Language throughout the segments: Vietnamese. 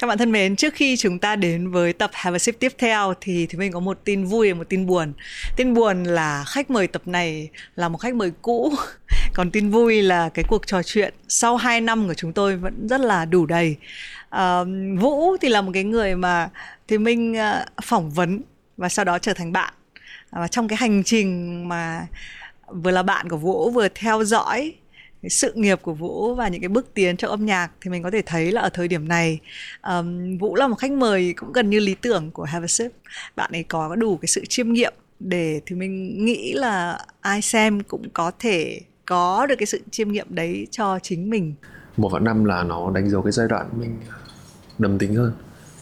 Các bạn thân mến, trước khi chúng ta đến với tập Have a Sip tiếp theo thì thì mình có một tin vui và một tin buồn. Tin buồn là khách mời tập này là một khách mời cũ. Còn tin vui là cái cuộc trò chuyện sau 2 năm của chúng tôi vẫn rất là đủ đầy. À, Vũ thì là một cái người mà thì mình ờ, phỏng vấn và sau đó trở thành bạn. Và trong cái hành trình mà vừa là bạn của Vũ vừa theo dõi cái sự nghiệp của Vũ và những cái bước tiến trong âm nhạc thì mình có thể thấy là ở thời điểm này um, Vũ là một khách mời cũng gần như lý tưởng của Have a Sip. Bạn ấy có đủ cái sự chiêm nghiệm để thì mình nghĩ là ai xem cũng có thể có được cái sự chiêm nghiệm đấy cho chính mình. Một vạn năm là nó đánh dấu cái giai đoạn mình ờ, đầm tính hơn,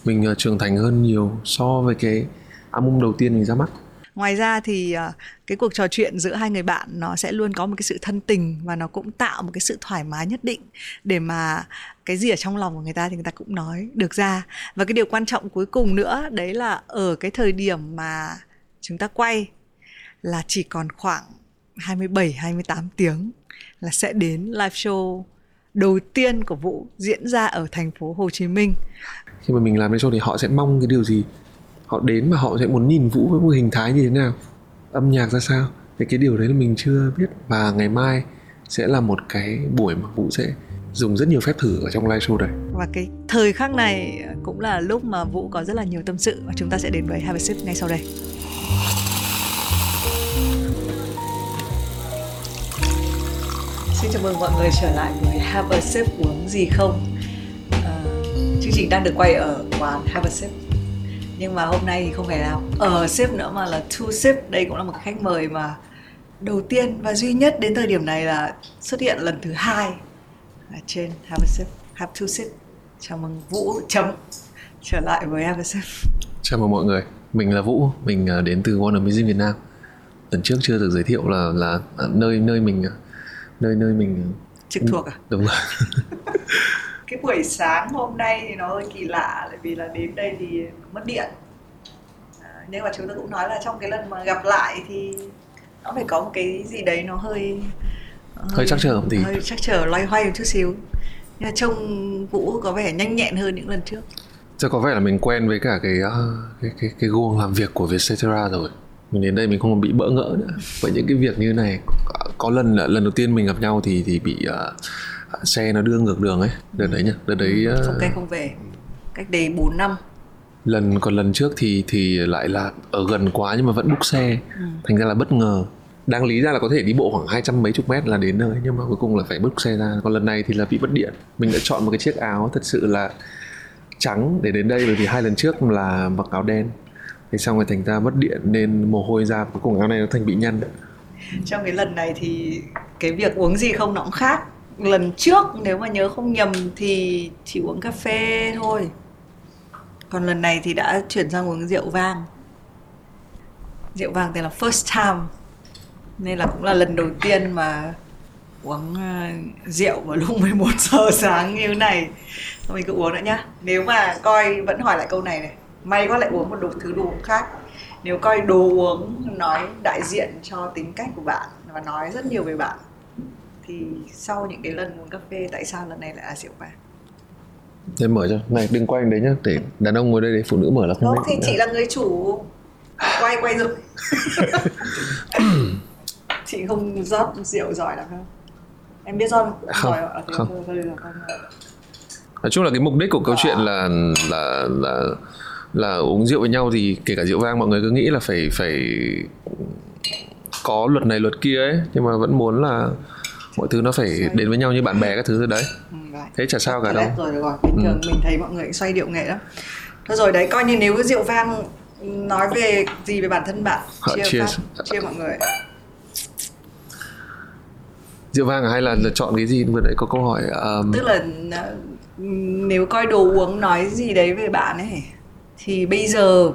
mình ờ, trưởng thành hơn nhiều so với cái album đầu tiên mình ra mắt ngoài ra thì ờ, cái cuộc trò chuyện giữa hai người bạn nó sẽ luôn có một cái sự thân tình và nó cũng tạo một cái sự thoải mái nhất định để mà cái gì ở trong lòng của người ta thì người ta cũng nói được ra và cái điều quan trọng cuối cùng nữa, đấy là ở cái thời điểm mà chúng ta quay là chỉ còn khoảng 27 28 tiếng là sẽ đến live show đầu tiên của Vũ diễn ra ở thành phố Hồ Chí Minh. Khi mà mình làm live show thì họ sẽ mong cái điều gì? Họ đến mà họ sẽ muốn nhìn vũ với một hình thái như thế nào? Âm nhạc ra sao? Thì cái điều đấy là mình chưa biết. Và ngày mai sẽ là một cái buổi mà vũ sẽ dùng rất nhiều phép thử ở trong live show đấy. Và cái thời khắc này cũng là lúc mà vũ có rất là nhiều tâm sự và chúng ta sẽ đến với Have a Sip ngay sau đây. Xin chào mừng mọi người trở lại với Have a Sip uống gì không. Uh, Chương trình đang được quay ở quán Have a Sip nhưng mà hôm nay thì không phải là ở sếp nữa mà là two sếp đây cũng là một khách mời mà đầu tiên và duy nhất đến thời điểm này là xuất hiện lần thứ hai là trên have a sip have two sip. Chào mừng vũ chấm trở lại với have a sip. Chào mừng mọi người. Mình là vũ mình à, đến từ Warner Music Việt Nam. Lần trước chưa được giới thiệu là là nơi nơi mình nơi nơi mình trực thuộc à? Đúng rồi cái buổi sáng hôm nay thì nó hơi kỳ lạ tại vì là đến đây thì mất điện. À, nhưng mà chúng ta cũng nói là trong cái lần mà gặp lại thì nó phải có một cái gì đấy nó hơi hơi, hơi chắc chờ một tí. hơi chắc chờ loay hoay một chút xíu. Nhưng mà trông vũ có vẻ nhanh nhẹn hơn những lần trước. Chắc có vẻ là mình quen với cả cái ờ, cái cái, cái guồng làm việc của Vietcetera rồi. Mình đến đây mình không bị bỡ ngỡ nữa. Với những cái việc như này có lần lần đầu tiên mình gặp nhau thì thì bị uh, xe nó đưa ngược đường ấy đợt đấy nhá đợt đấy ừ, không cây không về. Cách đây 4 năm. Lần còn lần trước thì thì lại là ở gần quá nhưng mà vẫn book xe. Ừ. thành ra là bất ngờ. Đáng lý ra là có thể đi bộ khoảng hai trăm mấy chục mét là đến nơi nhưng mà cuối cùng là phải book xe ra. Còn lần này thì là bị mất điện. Mình đã chọn một cái chiếc áo thật sự là trắng để đến đây bởi vì hai lần trước là mặc áo đen. Thế xong rồi thành ra mất điện nên mồ hôi ra cuối cùng áo này nó thành bị nhăn. Trong cái lần này thì cái việc uống gì không nó cũng khác lần trước, nếu mà nhớ không nhầm thì chỉ uống cà phê thôi. Còn lần này thì đã chuyển sang uống rượu vang. Rượu vang tên là first time. Nên là cũng là lần đầu tiên mà uống ờ, rượu vào lúc 11 giờ sáng như này. Thôi mình cứ uống nữa nhá. Nếu mà coi, vẫn hỏi lại câu này này. May quá lại uống một đồ thứ đồ uống khác. Nếu coi đồ uống nói đại diện cho tính cách của bạn và nói rất nhiều về bạn thì sau những cái lần uống cà phê tại sao lần này lại là rượu vàng để mở cho. Này đừng quay đấy nhá. Để đàn ông ngồi đây để phụ nữ mở là không Đó, thì chị là người chủ. Quay quay rồi. Chị không rót rượu giỏi lắm không? Em biết rót không? Không, giỏi, không. Thôi, thôi, thôi, nói chung là cái mục đích của câu à. chuyện là là là là uống rượu với nhau thì kể cả rượu vang mọi người cứ nghĩ là phải phải có luật này luật kia ấy. Nhưng mà vẫn muốn là mọi thứ nó phải xoay. đến với nhau như bạn bè các thứ đấy ừ, thế chả sao cả đâu rồi rồi bình ừ. thường ừ. mình thấy mọi người xoay điệu nghệ đó thôi rồi đấy coi như nếu cái rượu vang nói về gì về bản thân bạn chia cheers. chia mọi người rượu vang à hay là, là chọn cái gì vừa nãy có câu hỏi um... tức là nếu coi đồ uống nói gì đấy về bạn ấy thì bây giờ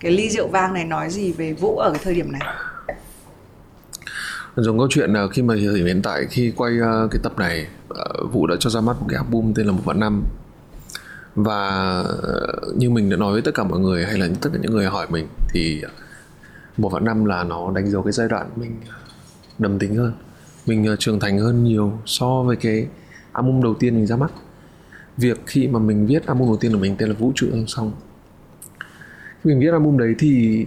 cái ly rượu vang này nói gì về vũ ở cái thời điểm này dùng câu chuyện à, khi mà hiện tại khi quay à, cái tập này à, vũ đã cho ra mắt một cái album tên là một vạn năm. Và như mình đã nói với tất cả mọi người hay là tất cả những người hỏi mình thì một vạn năm là nó đánh dấu cái giai đoạn mình đầm tính hơn, mình trưởng thành hơn nhiều so với cái album đầu tiên mình ra mắt. Việc khi mà mình viết album đầu tiên của mình tên là vũ trụ song song. Khi mình viết album đấy thì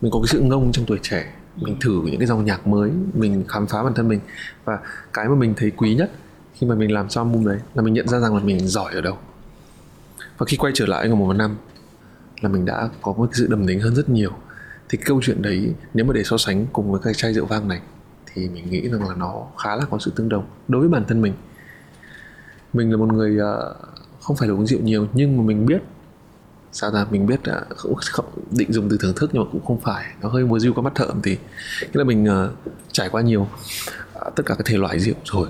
mình có cái sự ngông trong tuổi trẻ mình thử những cái dòng nhạc mới, mình khám phá bản thân mình. Và cái mà mình thấy quý nhất khi mà mình làm cho album đấy là mình nhận ra rằng là mình giỏi ở đâu. Và khi quay trở lại ngày một năm là mình đã có một cái sự đầm đính hơn rất nhiều. Thì câu chuyện đấy, nếu mà để so sánh cùng với cái chai rượu vang này, thì mình nghĩ rằng là nó khá là có sự tương đồng đối với bản thân mình. Mình là một người ờ, không phải là uống rượu nhiều, nhưng mà mình biết sao ra mình biết uh, không, không định dùng từ thưởng thức nhưng mà cũng không phải. Nó hơi mua rượu có mắt thợ thì nghĩa là mình uh, trải qua nhiều uh, tất cả các thể loại rượu rồi.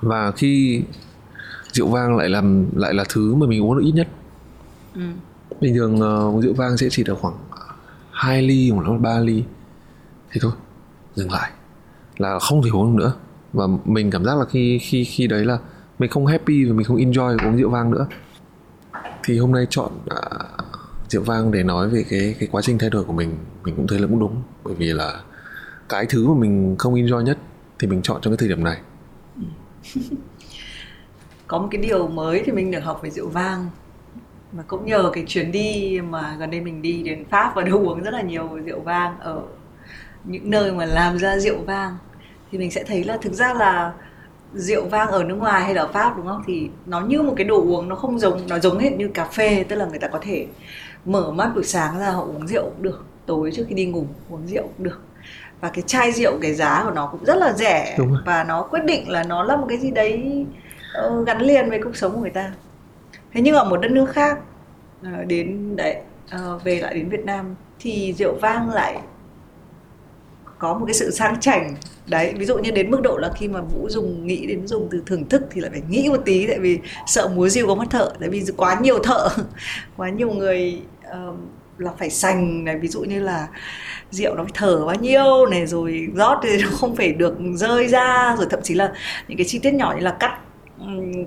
Và khi rượu vang lại làm lại là thứ mà mình uống được ít nhất. Ừ. bình thường uh, rượu vang sẽ chỉ được khoảng 2 ly hoặc là 3 ly. Thì thôi dừng lại. Là không thể uống nữa. Và mình cảm giác là khi khi khi đấy là mình không happy và mình không enjoy uống rượu vang nữa thì hôm nay chọn à, uh, rượu vang để nói về cái cái quá trình thay đổi của mình. Mình cũng thấy là cũng đúng bởi vì là cái thứ mà mình không enjoy nhất thì mình chọn trong cái thời điểm này. Có một cái điều mới thì mình được học về rượu vang. Mà cũng nhờ cái chuyến đi mà gần đây mình đi đến Pháp và đã uống rất là nhiều rượu vang ở những nơi mà làm ra rượu vang. Thì mình sẽ thấy là thực ra là rượu vang ở nước ngoài hay là ở Pháp đúng không? Thì nó như một cái đồ uống nó không giống nó giống hết như cà phê tức là người ta có thể mở mắt buổi sáng ra họ uống rượu cũng được tối trước khi đi ngủ uống rượu cũng được. Và cái chai rượu cái giá của nó cũng rất là rẻ và nó quyết định là nó là một cái gì đấy uh, gắn liền với cuộc sống của người ta. Thế nhưng ở một đất nước khác uh, đến đấy uh, về lại đến Việt Nam thì rượu vang lại có một cái sự sang chảnh. Đấy ví dụ như đến mức độ là khi mà vũ dùng nghĩ đến dùng từ thưởng thức thì lại phải nghĩ một tí tại vì sợ múa diêu có mất thợ. Tại vì quá nhiều thợ quá nhiều người uh, là phải sành này ví dụ như là rượu nó phải thở bao nhiêu này rồi rót thì nó không phải được rơi ra rồi thậm chí là những cái chi tiết nhỏ như là cắt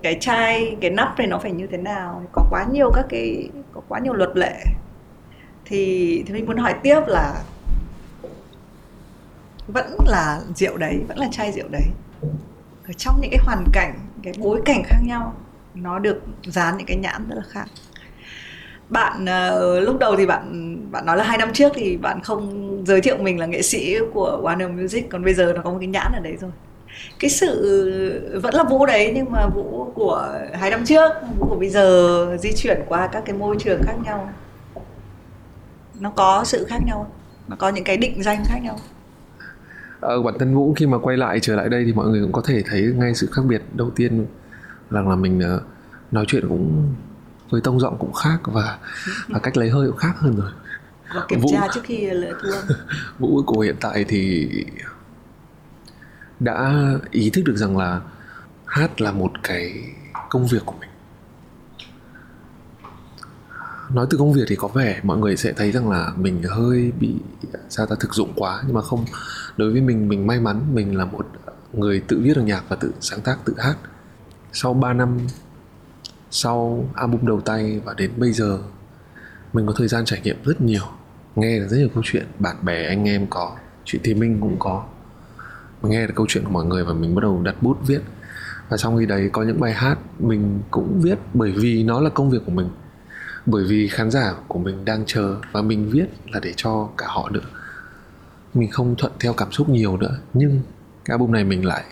cái chai cái nắp này nó phải như thế nào. Có quá nhiều các cái có quá nhiều luật lệ. Thì thì mình muốn hỏi tiếp là vẫn là rượu đấy vẫn là chai rượu đấy. Ở trong những cái hoàn cảnh cái bối cảnh khác nhau nó được dán những cái nhãn rất là khác. Bạn uh, lúc đầu thì bạn bạn nói là hai năm trước thì bạn không giới thiệu mình là nghệ sĩ của Warner Music còn bây giờ nó có một cái nhãn ở đấy rồi. Cái sự vẫn là vũ đấy nhưng mà vũ của hai năm trước vũ của bây giờ di chuyển qua các cái môi trường khác nhau. Nó có sự khác nhau nó có những cái định danh khác nhau ờ, bản thân vũ khi mà quay lại trở lại đây thì mọi người cũng có thể thấy ngay sự khác biệt. Đầu tiên rằng là mình uh, nói chuyện cũng với tông giọng cũng khác và và cách lấy hơi cũng khác hơn rồi. Và kiểm vũ, tra trước khi thu âm. Vũ của hiện tại thì đã ý thức được rằng là hát là một cái công việc của mình nói từ công việc thì có vẻ mọi người sẽ thấy rằng là mình hơi bị, sao ta, thực dụng quá. Nhưng mà không, đối với mình mình may mắn, mình là một người tự viết được nhạc và tự sáng tác, tự hát. Sau 3 năm, sau album đầu tay và đến bây giờ, mình có thời gian trải nghiệm rất nhiều, nghe được rất nhiều câu chuyện, bạn bè, anh em có, chị thì minh cũng có. Mình nghe được câu chuyện của mọi người và mình bắt đầu đặt bút viết. Và trong khi đấy có những bài hát mình cũng viết bởi vì nó là công việc của mình bởi vì khán giả của mình đang chờ và mình viết là để cho cả họ nữa mình không thuận theo cảm xúc nhiều nữa nhưng cái album này mình lại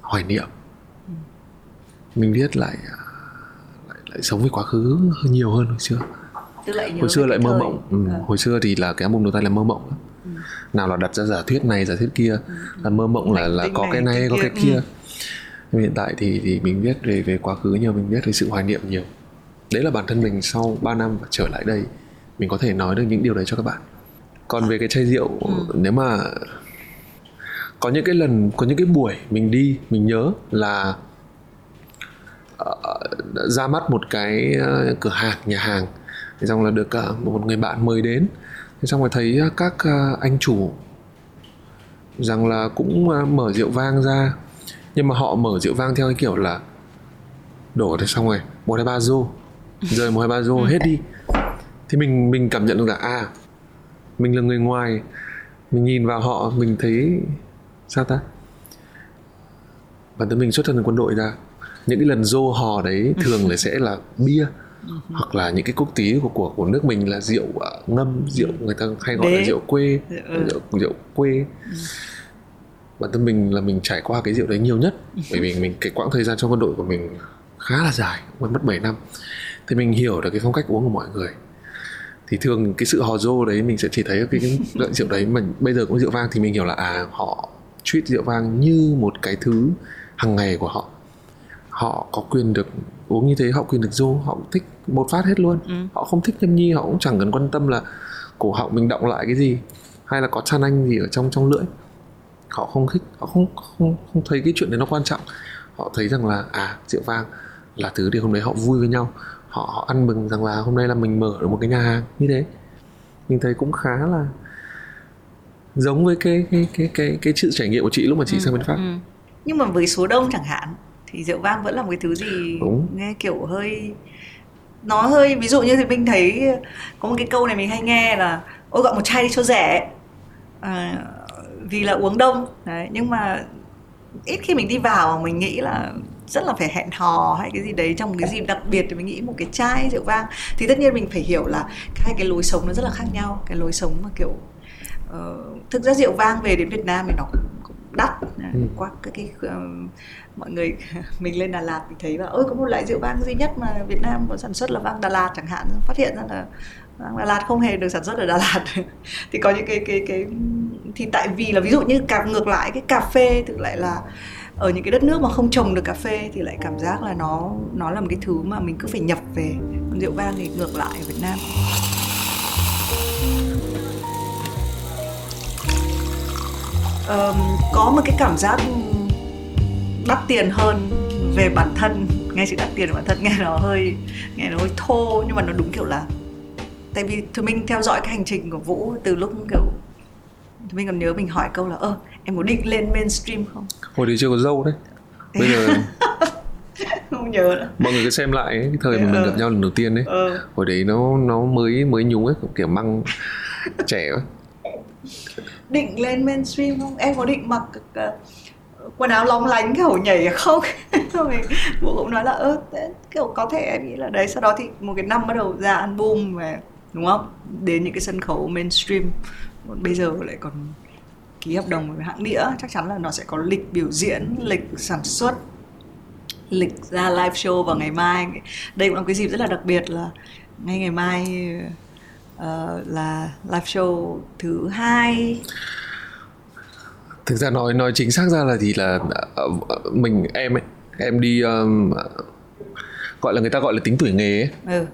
hoài niệm mình viết lại lại, lại sống với quá khứ hơn nhiều hơn hồi xưa hồi xưa lại mơ thời. mộng ừ, à. hồi xưa thì là cái album đầu tay là mơ mộng ừ. nào là đặt ra giả thuyết này giả thuyết kia ừ. là mơ mộng là là có cái này có cái kia ừ. nhưng hiện tại thì thì mình viết về về quá khứ nhiều mình viết về sự hoài niệm nhiều đấy là bản thân mình sau 3 năm và trở lại đây mình có thể nói được những điều đấy cho các bạn. Còn về cái chai rượu ừ. nếu mà có những cái lần có những cái buổi mình đi mình nhớ là uh, ra mắt một cái uh, cửa hàng nhà hàng thì xong là được uh, một người bạn mời đến. Thì xong rồi thấy uh, các uh, anh chủ rằng là cũng uh, mở rượu vang ra. Nhưng mà họ mở rượu vang theo cái kiểu là đổ thì xong rồi một hai ba rô rời một hai ba rô hết đi. Thì mình mình cảm nhận được là à mình là người ngoài. Mình nhìn vào họ mình thấy sao ta? Bản thân mình xuất thân từ quân đội ra. Những cái lần dô hò đấy thường là sẽ là bia hoặc là những cái quốc tí của của của nước mình là rượu uh, ngâm rượu người ta hay gọi Đế. là rượu quê Ừ. rượu, rượu quê. Bản thân mình là mình trải qua cái rượu đấy nhiều nhất bởi vì mình cái quãng thời gian trong quân đội của mình khá là dài mất 7 năm thì mình hiểu được cái phong cách uống của mọi người. Thì thường cái sự hò rô đấy mình sẽ chỉ thấy cái, cái loại rượu đấy mà bây giờ cũng rượu vang thì mình hiểu là à họ treat rượu vang như một cái thứ hàng ngày của họ. Họ có quyền được uống như thế họ quyền được rô họ cũng thích một phát hết luôn. Ừ. họ không thích nhâm nhi họ cũng chẳng cần quan tâm là cổ họng mình động lại cái gì hay là có chan anh gì ở trong trong lưỡi. Họ không thích họ không không không thấy cái chuyện đấy nó quan trọng. Họ thấy rằng là à rượu vang là thứ để hôm đấy họ vui với nhau họ, họ ăn mừng rằng là hôm nay là mình mở được một cái nhà hàng như thế mình thấy cũng khá là giống với cái cái cái cái cái sự trải nghiệm của chị lúc mà chị sang bên pháp Ừ. nhưng mà với số đông chẳng hạn thì rượu vang vẫn là một cái thứ gì Đúng. nghe kiểu hơi nó hơi ví dụ như thì mình thấy có một cái câu này mình hay nghe là ôi gọi một chai đi cho rẻ à, vì là uống đông đấy nhưng mà ít khi mình đi vào mình nghĩ là rất là phải hẹn hò hay cái gì đấy trong một cái dịp đặc biệt thì mình nghĩ một cái chai rượu vang. Thì tất nhiên mình phải hiểu là hai cái lối sống nó rất là khác nhau. Cái lối sống mà kiểu ờ, thực ra rượu vang về đến Việt Nam thì nó cũng, cũng đắt. Ừ. qua cái cái ờ, mọi người mình lên Đà Lạt mình thấy là ôi có một loại rượu vang duy nhất mà Việt Nam có sản xuất là vang Đà Lạt chẳng hạn. Phát hiện ra là vang Đà Lạt không hề được sản xuất ở Đà Lạt. Thì có những cái cái cái thì tại vì là ví dụ như cả ngược lại cái cà phê thì lại là ở những cái đất nước mà không trồng được cà phê thì lại cảm giác là nó nó là một cái thứ mà mình cứ phải nhập về. Còn rượu vang thì ngược lại ở Việt Nam. Um, có một cái cảm giác đắt tiền hơn về bản thân. Nghe chữ đắt tiền về bản thân nghe nó hơi nghe nó hơi thô nhưng mà nó đúng kiểu là tại vì tụi mình theo dõi cái hành trình của Vũ từ lúc kiểu mình còn nhớ mình hỏi câu là ơ em có định lên mainstream không? Hồi đấy chưa có dâu đấy. Bây giờ không nhớ nữa. Mọi người cứ xem lại ấy, cái thời mà mình Ờ. gặp nhau lần đầu tiên đấy ờ hồi đấy nó nó mới mới nhúng ấy kiểu măng trẻ ấy. định lên mainstream không? Em có định mặc ờ, quần áo lóng lánh kiểu nhảy không? Rồi bố cũng nói là ơ kiểu có thể em nghĩ là đấy. Sau đó thì một cái năm bắt đầu ra album về đúng không? Đến những cái sân khấu mainstream Còn bây giờ lại còn ký hợp đồng với hãng đĩa chắc chắn là nó sẽ có lịch biểu diễn lịch sản xuất lịch ra live show vào ngày mai. Đây cũng là cái dịp rất là đặc biệt là ngay ngày mai ờ, là live show thứ hai. Thực ra nói nói chính xác ra là thì là ờ, ờ, mình em ấy em đi um, gọi là người ta gọi là tính tuổi nghề ấy. Ừ.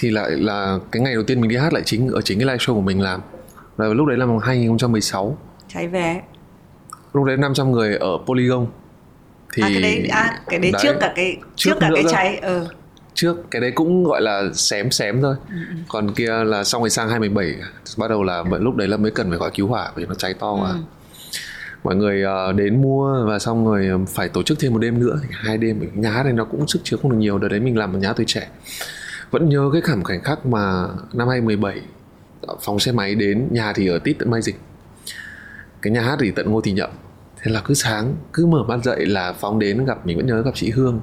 Thì lại là cái ngày đầu tiên mình đi hát lại chính ở chính cái live show của mình làm và lúc đấy là năm 2016 cháy vé lúc đấy 500 người ở Polygon. Thì à cái đấy à cái đấy, Đấy. trước cả cái trước, Trước cả cái cháy ừ trước cái đấy cũng gọi là xém xém thôi. Ừ, còn kia là xong rồi sang 27 bắt đầu là lúc đấy là mới cần phải gọi cứu hỏa vì nó cháy to quá Ừ. mọi người ờ, đến mua và xong rồi ờ, phải tổ chức thêm một đêm nữa. Hai đêm hát này nó cũng sức chứa không được nhiều. Đợt đấy mình làm nhà hát tuổi trẻ. Vẫn nhớ cái cảm khoảnh khắc mà năm 2017 ờ, phóng xe máy đến nhà thì ở tít tận Mai Dịch. Cái nhà hát thì tận Ngô Thị Nhậm. Thế là cứ sáng cứ mở mắt dậy là phóng đến gặp mình vẫn nhớ gặp chị Hương.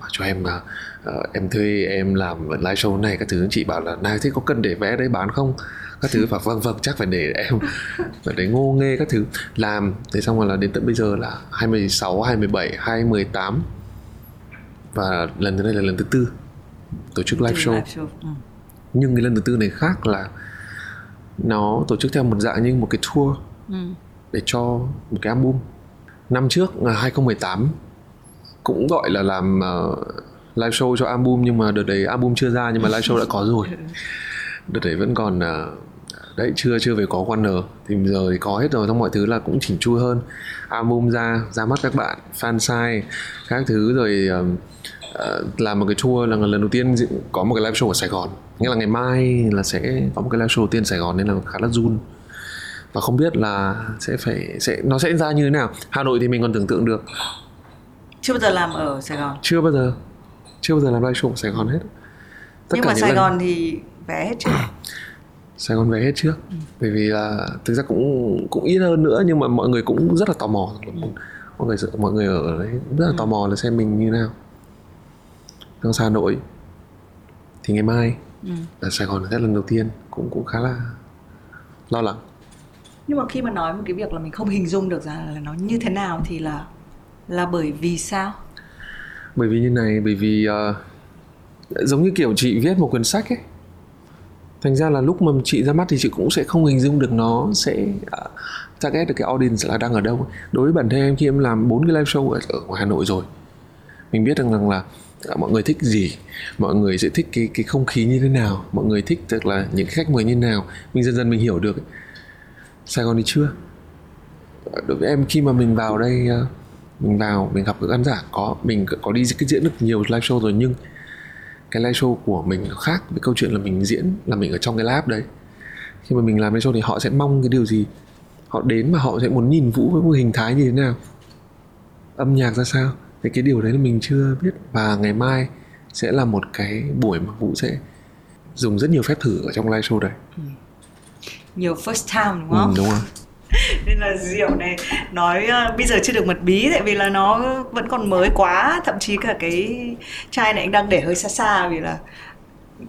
Bảo cho em là ờ, em thuê em làm live show này các thứ. Chị bảo là này thế có cần để vé đấy bán không? Các thứ. Bảo vâng vâng chắc phải để em ở đấy ngô nghê các thứ. Làm thế xong rồi là đến tận bây giờ là 26, 27, 28 và lần thứ này là lần thứ tư tổ chức live show. live show. Ừ. nhưng cái lần thứ tư này khác là nó tổ chức theo một dạng như một cái tour Ừ. để cho một cái album. Năm trước là 2018 cũng gọi là làm uh, live show cho album nhưng mà đợt đấy album chưa ra nhưng mà live show đã có rồi. Đợt đấy vẫn còn uh, đấy chưa chưa về có Warner. Thì giờ thì có hết rồi xong mọi thứ là cũng chỉnh chu hơn. Album ra ra mắt các bạn fan site các thứ rồi uh, uh, làm một cái tour là lần đầu tiên có một cái live show ở Sài Gòn nghĩa là ngày mai là sẽ có một cái live show đầu tiên Sài Gòn nên là khá là run. Và không biết là sẽ phải sẽ nó sẽ ra như thế nào. Hà Nội thì mình còn tưởng tượng được. Chưa bao giờ làm ở Sài Gòn. Chưa bao giờ. Chưa bao giờ làm live show ở Sài Gòn hết. Tất nhưng cả mà Sài lần- Gòn thì vé hết chưa? Sài Gòn về hết trước. Bởi vì là thực ra cũng cũng ít hơn nữa nhưng mà mọi người cũng rất là tò mò. Mọi người mọi người ở đấy rất là tò mò là xem mình như nào. Sang Hà Nội thì ngày mai ừ. ở Sài Gòn sẽ lần đầu tiên cũng cũng khá là lo lắng. Nhưng mà khi mà nói một cái việc là mình không hình dung được ra là nó như thế nào thì là là bởi vì sao? Bởi vì như này bởi vì uh, giống như kiểu chị viết một cuốn sách ấy. Thành ra là lúc mà chị ra mắt thì chị cũng sẽ không hình dung được nó sẽ uh, target được cái audience là đang ở đâu đối với bản thân em khi em làm bốn cái live show ở, ở Hà Nội rồi mình biết rằng, rằng là Dạ, mọi người thích gì? Mọi người sẽ thích cái cái không khí như thế nào? Mọi người thích tức là những khách mời như thế nào? Mình dần dần mình hiểu được. Sài Gòn thì chưa. Đối với em, khi mà mình vào đây ờ, mình vào, mình gặp các khán giả, có, mình có đi cái diễn được nhiều live show rồi, nhưng cái live show của mình khác với câu chuyện là mình diễn, là mình ở trong cái lab đấy. Khi mà mình làm live show thì họ sẽ mong cái điều gì? Họ đến mà họ sẽ muốn nhìn vũ với một hình thái như thế nào? Âm nhạc ra sao? Thì cái điều đấy là mình chưa biết. Và ngày mai sẽ là một cái buổi mà vũ sẽ dùng rất nhiều phép thử ở trong live show đấy. Ừ. nhiều first time đúng không? Ừ, đúng rồi. Nên là rượu này nói uh, bây giờ chưa được mật bí tại vì là nó vẫn còn mới quá. Thậm chí cả cái chai này anh đang để hơi xa xa vì là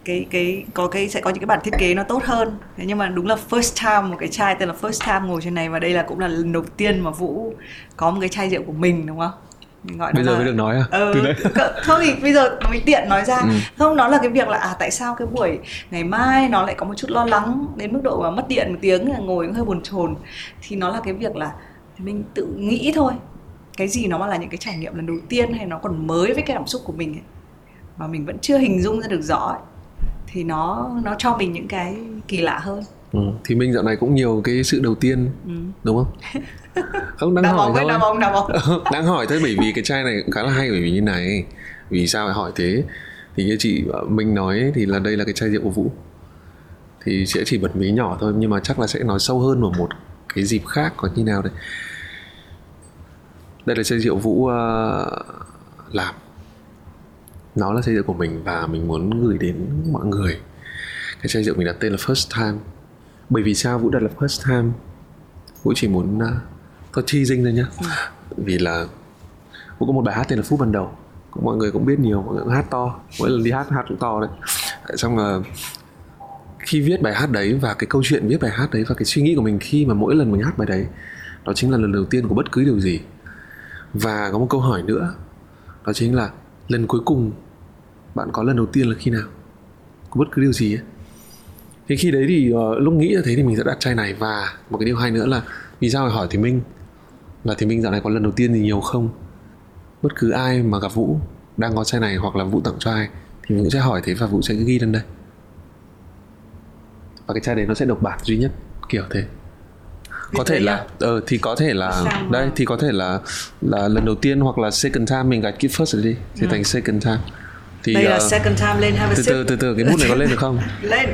cái cái có cái sẽ có những cái bản thiết kế nó tốt hơn. Thế nhưng mà đúng là first time một cái chai tên là first time ngồi trên này. Và đây là cũng là lần đầu tiên mà vũ có một cái chai rượu của mình đúng không gọi bây giờ là... mới được nói à ừ, từ đấy thôi thì bây giờ mới tiện nói ra ừ. không nó là cái việc là à tại sao cái buổi ngày mai nó lại có một chút lo lắng đến mức độ mà mất điện một tiếng là ngồi hơi buồn chồn thì nó là cái việc là mình tự nghĩ thôi cái gì nó mà là những cái trải nghiệm lần đầu tiên hay nó còn mới với cái cảm xúc của mình ấy, mà mình vẫn chưa hình dung ra được rõ ấy, thì nó nó cho mình những cái kỳ lạ hơn ừ. thì mình dạo này cũng nhiều cái sự đầu tiên ừ. đúng không không đang hỏi thôi. đá bóng, đá bóng. đang hỏi thôi bởi vì cái chai này khá là hay bởi vì như này. Vì sao lại hỏi thế? Thì như chị minh nói thì là đây là cái chai rượu của vũ. Thì sẽ chỉ bật mí nhỏ thôi nhưng mà chắc là sẽ nói sâu hơn vào một cái dịp khác có như nào đấy đây là chai rượu vũ uh, làm. Nó là chai rượu của mình và mình muốn gửi đến mọi người. Cái chai rượu mình đặt tên là first time. Bởi vì sao vũ đặt là first time? Vũ chỉ muốn uh, có chi dinh thôi nhá. Ừ. vì là vũ có một bài hát tên là phút ban đầu. Mọi người cũng biết nhiều mọi người cũng hát to. Mỗi lần đi hát hát cũng to đấy. Xong là khi viết bài hát đấy và cái câu chuyện viết bài hát đấy và cái suy nghĩ của mình khi mà mỗi lần mình hát bài đấy đó chính là lần đầu tiên của bất cứ điều gì. Và có một câu hỏi nữa đó chính là lần cuối cùng bạn có lần đầu tiên là khi nào? Của bất cứ điều gì ấy. Thì khi đấy thì uh, lúc nghĩ ra thế thì mình sẽ đặt chai này. Và một cái điều hay nữa là vì sao phải hỏi thì minh là thì minh dạo này có lần đầu tiên gì nhiều không? Bất cứ ai mà gặp vũ đang có chai này hoặc là vũ tặng cho ai thì cũng sẽ hỏi thế và vũ sẽ ghi lên đây. Và cái chai đấy nó sẽ độc bản duy nhất kiểu thế. Có thể là ờ thì có thể là đây thì có thể là là lần đầu tiên hoặc là second time mình gạch keep first đi thì ừ. thành second time. Thì đây là uh, second time lên have a từ từ từ từ cái bút này có lên được không? Lên.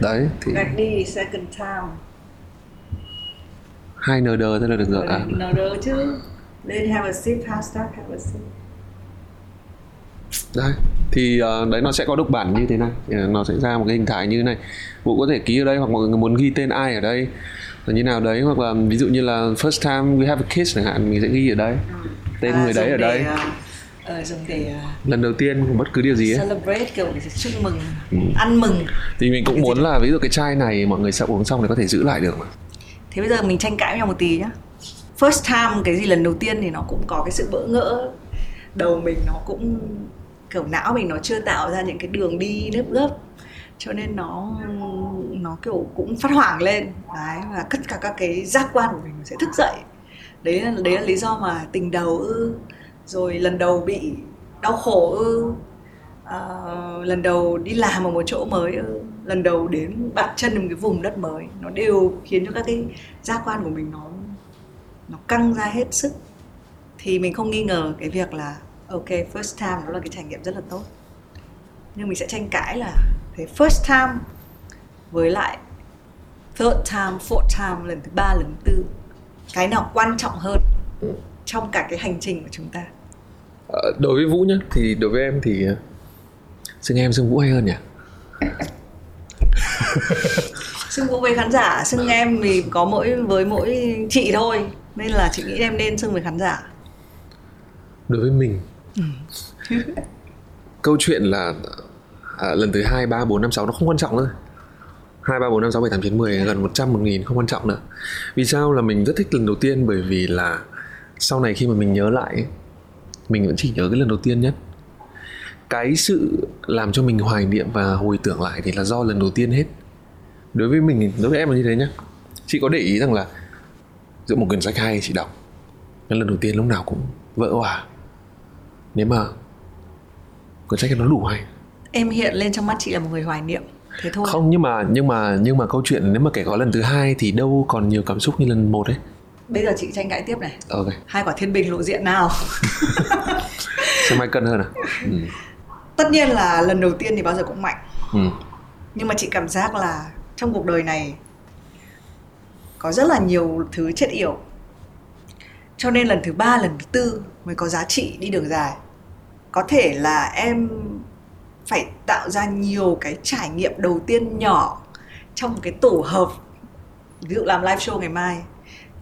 Đấy thì gạch đi second time hai nd thế là được rồi. À. nd chứ. Lên have a sip hashtag have a sip đấy thì uh, đấy nó sẽ có độc bản như thế này. Nó sẽ ra một cái hình thái như thế này. Vũ có thể ký ở đây hoặc mọi người muốn ghi tên ai ở đây. Là như nào đấy hoặc là ví dụ như là first time we have a kiss chẳng hạn mình sẽ ghi ở đây. Ừ. tên à, người đấy ở đây. uh, dùng để uh, lần đầu tiên của bất cứ điều gì ấy. celebrate kiểu chúc mừng ừ. ăn mừng. Thì mình cũng muốn là ví dụ cái chai này mọi người sẽ uống xong thì có thể giữ lại được mà thế bây giờ mình tranh cãi với nhau một tí nhá. First time cái gì lần đầu tiên thì nó cũng có cái sự bỡ ngỡ. Đầu mình nó cũng kiểu não mình nó chưa tạo ra những cái đường đi nếp gấp cho nên nó nó kiểu cũng phát hoảng lên. Đấy, và tất cả các cái giác quan của mình sẽ thức dậy. Đấy là đấy là lý do mà tình đầu ư, rồi lần đầu bị đau khổ ư uh, lần đầu đi làm ở một chỗ mới ờ, lần đầu đến đặt chân vào một cái vùng đất mới nó đều khiến cho các cái giác quan của mình nó nó căng ra hết sức. Thì mình không nghi ngờ cái việc là ok first time nó là cái trải nghiệm rất là tốt. Nhưng mình sẽ tranh cãi là thế first time với lại third time fourth time lần thứ ba lần thứ tư cái nào quan trọng hơn trong cả cái hành trình của chúng ta? Ờ, đối với vũ nhá thì đối với em thì xưng em xưng vũ hay hơn nhỉ? Xưng vũ với khán giả xưng em thì có mỗi với mỗi chị thôi. Nên là chị nghĩ em nên xưng với khán giả. Đối với mình. Ừ. câu chuyện là à, lần thứ hai ba bốn năm sáu nó không quan trọng nữa. Hai ba bốn năm sáu bảy tám chín mười gần một trăm một nghìn không quan trọng nữa. Vì sao là mình rất thích lần đầu tiên? Bởi vì là sau này khi mà mình nhớ lại mình vẫn chỉ nhớ cái lần đầu tiên nhất cái sự làm cho mình hoài niệm và hồi tưởng lại thì là do lần đầu tiên hết. Đối với mình đối với em là như thế nhá. Chị có để ý rằng là giữa một quyển sách hay chị đọc cái lần đầu tiên lúc nào cũng vỡ hòa nếu mà cuốn sách nó đủ hay. Em hiện lên trong mắt chị là một người hoài niệm thế thôi. Không nhưng mà nhưng mà nhưng mà câu chuyện nếu mà kể có lần thứ hai thì đâu còn nhiều cảm xúc như lần một ấy. Bây giờ chị tranh cãi tiếp này. Ok. Hai quả thiên bình lộ diện nào? Xem ai cân hơn à? Ừ. tất nhiên là lần đầu tiên thì bao giờ cũng mạnh. Ừ. nhưng mà chị cảm giác là trong cuộc đời này có rất là nhiều thứ chết yểu. Cho nên lần thứ ba lần thứ tư mới có giá trị đi đường dài. Có thể là em phải tạo ra nhiều cái trải nghiệm đầu tiên nhỏ trong một cái tổ hợp ví dụ làm live show ngày mai.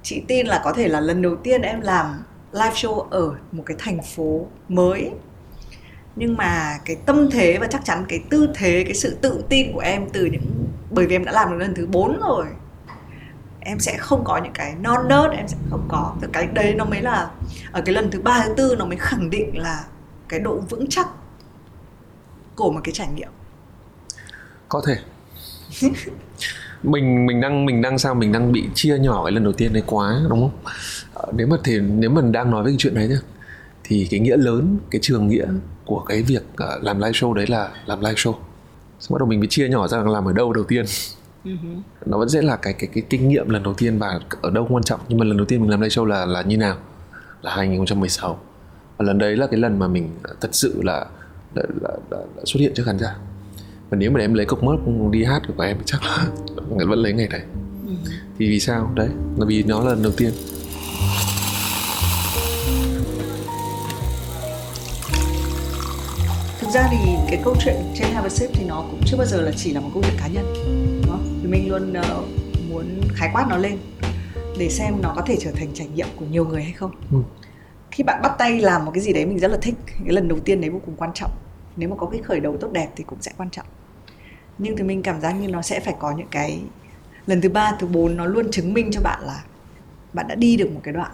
Chị tin là có thể là lần đầu tiên em làm live show ở một cái thành phố mới nhưng mà cái tâm thế và chắc chắn cái tư thế, cái sự tự tin của em từ những, bởi vì em đã làm được lần thứ 4 rồi. Em sẽ không có những cái non nớt, em sẽ không có. Từ cái đấy nó mới là, ở cái lần thứ ba, thứ tư nó mới khẳng định là cái độ vững chắc của một cái trải nghiệm. Có thể. Mình mình đang mình đang sao? Mình đang bị chia nhỏ cái lần đầu tiên đấy quá, đúng không? Ờ, nếu mà thì, nếu mà đang nói về cái chuyện đấy nhá, thì cái nghĩa lớn, cái trường nghĩa của cái việc ờ, làm live show đấy là làm live show. Xong bắt đầu mình bị chia nhỏ ra là làm ở đâu đầu tiên. Nó vẫn sẽ là cái cái cái kinh nghiệm lần đầu tiên và ở đâu quan trọng nhưng mà lần đầu tiên mình làm live show là là như nào? Là 2016 và lần đấy là cái lần mà mình thật sự là là, là, là, là xuất hiện trước khán giả. Và nếu mà em lấy cốc mớp đi hát của em chắc là vẫn lấy ngày đấy thì vì sao? Đấy là vì nó là lần đầu tiên ra thì cái câu chuyện trên Have a Sip thì nó cũng chưa bao giờ là chỉ là một câu chuyện cá nhân đúng không? thì mình luôn ờ, muốn khái quát nó lên để xem nó có thể trở thành trải nghiệm của nhiều người hay không Ừ. khi bạn bắt tay làm một cái gì đấy mình rất là thích cái lần đầu tiên đấy vô cùng quan trọng nếu mà có cái khởi đầu tốt đẹp thì cũng sẽ quan trọng nhưng thì mình cảm giác như nó sẽ phải có những cái lần thứ ba thứ bốn nó luôn chứng minh cho bạn là bạn đã đi được một cái đoạn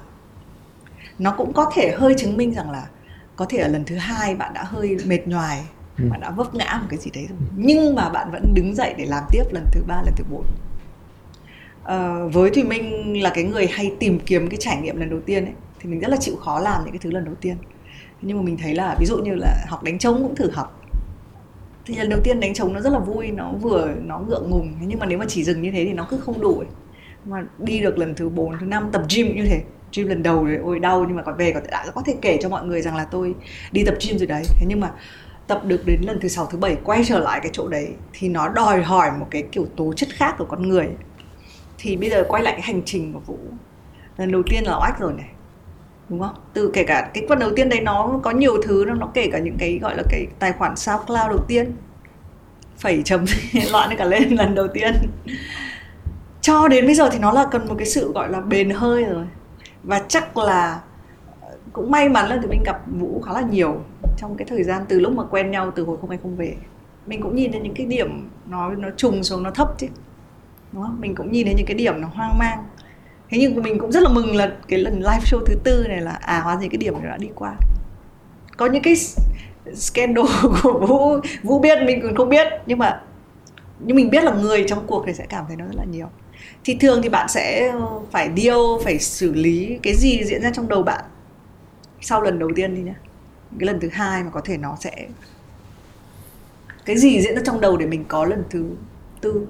nó cũng có thể hơi chứng minh rằng là có thể ở lần thứ hai bạn đã hơi mệt nhoài Ừ. bạn đã vấp ngã một cái gì đấy rồi. Nhưng mà bạn vẫn đứng dậy để làm tiếp lần thứ ba lần thứ bốn. Ờ, với thì mình là cái người hay tìm kiếm cái trải nghiệm lần đầu tiên ấy thì mình rất là chịu khó làm những cái thứ lần đầu tiên. Nhưng mà mình thấy là ví dụ như là học đánh trống cũng thử học. Thì lần đầu tiên đánh trống nó rất là vui nó vừa nó ngượng ngùng. Nhưng mà nếu mà chỉ dừng như thế thì nó cứ không đủ ấy. mà đi được lần thứ 4, thứ năm tập gym như thế gym lần đầu rồi ôi đau, nhưng mà còn về có đã có thể kể cho mọi người rằng là tôi đi tập gym rồi đấy. Thế nhưng mà tập được đến lần thứ sáu, thứ bảy quay trở lại cái chỗ đấy thì nó đòi hỏi một cái kiểu tố chất khác của con người. Thì bây giờ quay lại cái hành trình của vũ, lần đầu tiên là oách rồi này, đúng không? Từ kể cả cái phần đầu tiên đấy nó có nhiều thứ, nó nó kể cả những cái gọi là cái tài khoản SoundCloud đầu tiên, phẩy chấm loạn cả lên lần đầu tiên. Cho đến bây giờ thì nó là cần một cái sự gọi là bền hơi rồi và chắc là ờ, cũng may mắn là tụi mình gặp Vũ khá là nhiều trong cái thời gian từ lúc mà quen nhau từ hồi không ai không về. Mình cũng nhìn thấy những cái điểm nó nó trùng xuống, nó thấp chứ, đúng không? Mình cũng nhìn thấy những cái điểm nó hoang mang. Thế nhưng mình cũng rất là mừng là cái lần live show thứ tư này là à hóa ra những cái điểm này đã đi qua. Có những cái scandal của vũ vũ biết, mình còn không biết, nhưng mà, nhưng mình biết là người trong cuộc thì sẽ cảm thấy nó rất là nhiều thì thường thì bạn sẽ phải deal phải xử lý cái gì diễn ra trong đầu bạn? Sau lần đầu tiên đi nhá. Cái lần thứ hai mà có thể nó sẽ cái gì diễn ra trong đầu để mình có lần thứ tư?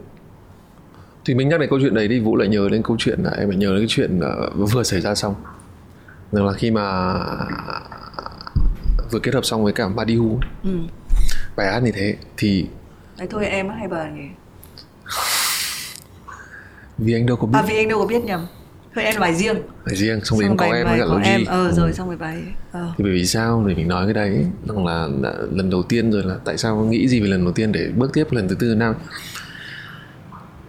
Thì mình nhắc đến câu chuyện đấy thì vũ lại nhớ đến câu chuyện là em lại nhớ đến cái chuyện ờ, vừa xảy ra xong. Rằng là khi mà vừa kết hợp xong với cả Badihu ừ. bài hát như thế thì đấy thôi em hay bà nhỉ vì anh đâu có biết. à vì anh đâu có biết nhầm. Thôi em bài riêng. Bài riêng xong rồi có em với cả Logi em. Ờ Ừ. rồi xong rồi bài ờ. Thì bởi vì sao? Để mình nói cái đấy rằng là, là lần đầu tiên rồi là tại sao nghĩ gì về lần đầu tiên để bước tiếp lần thứ tư năm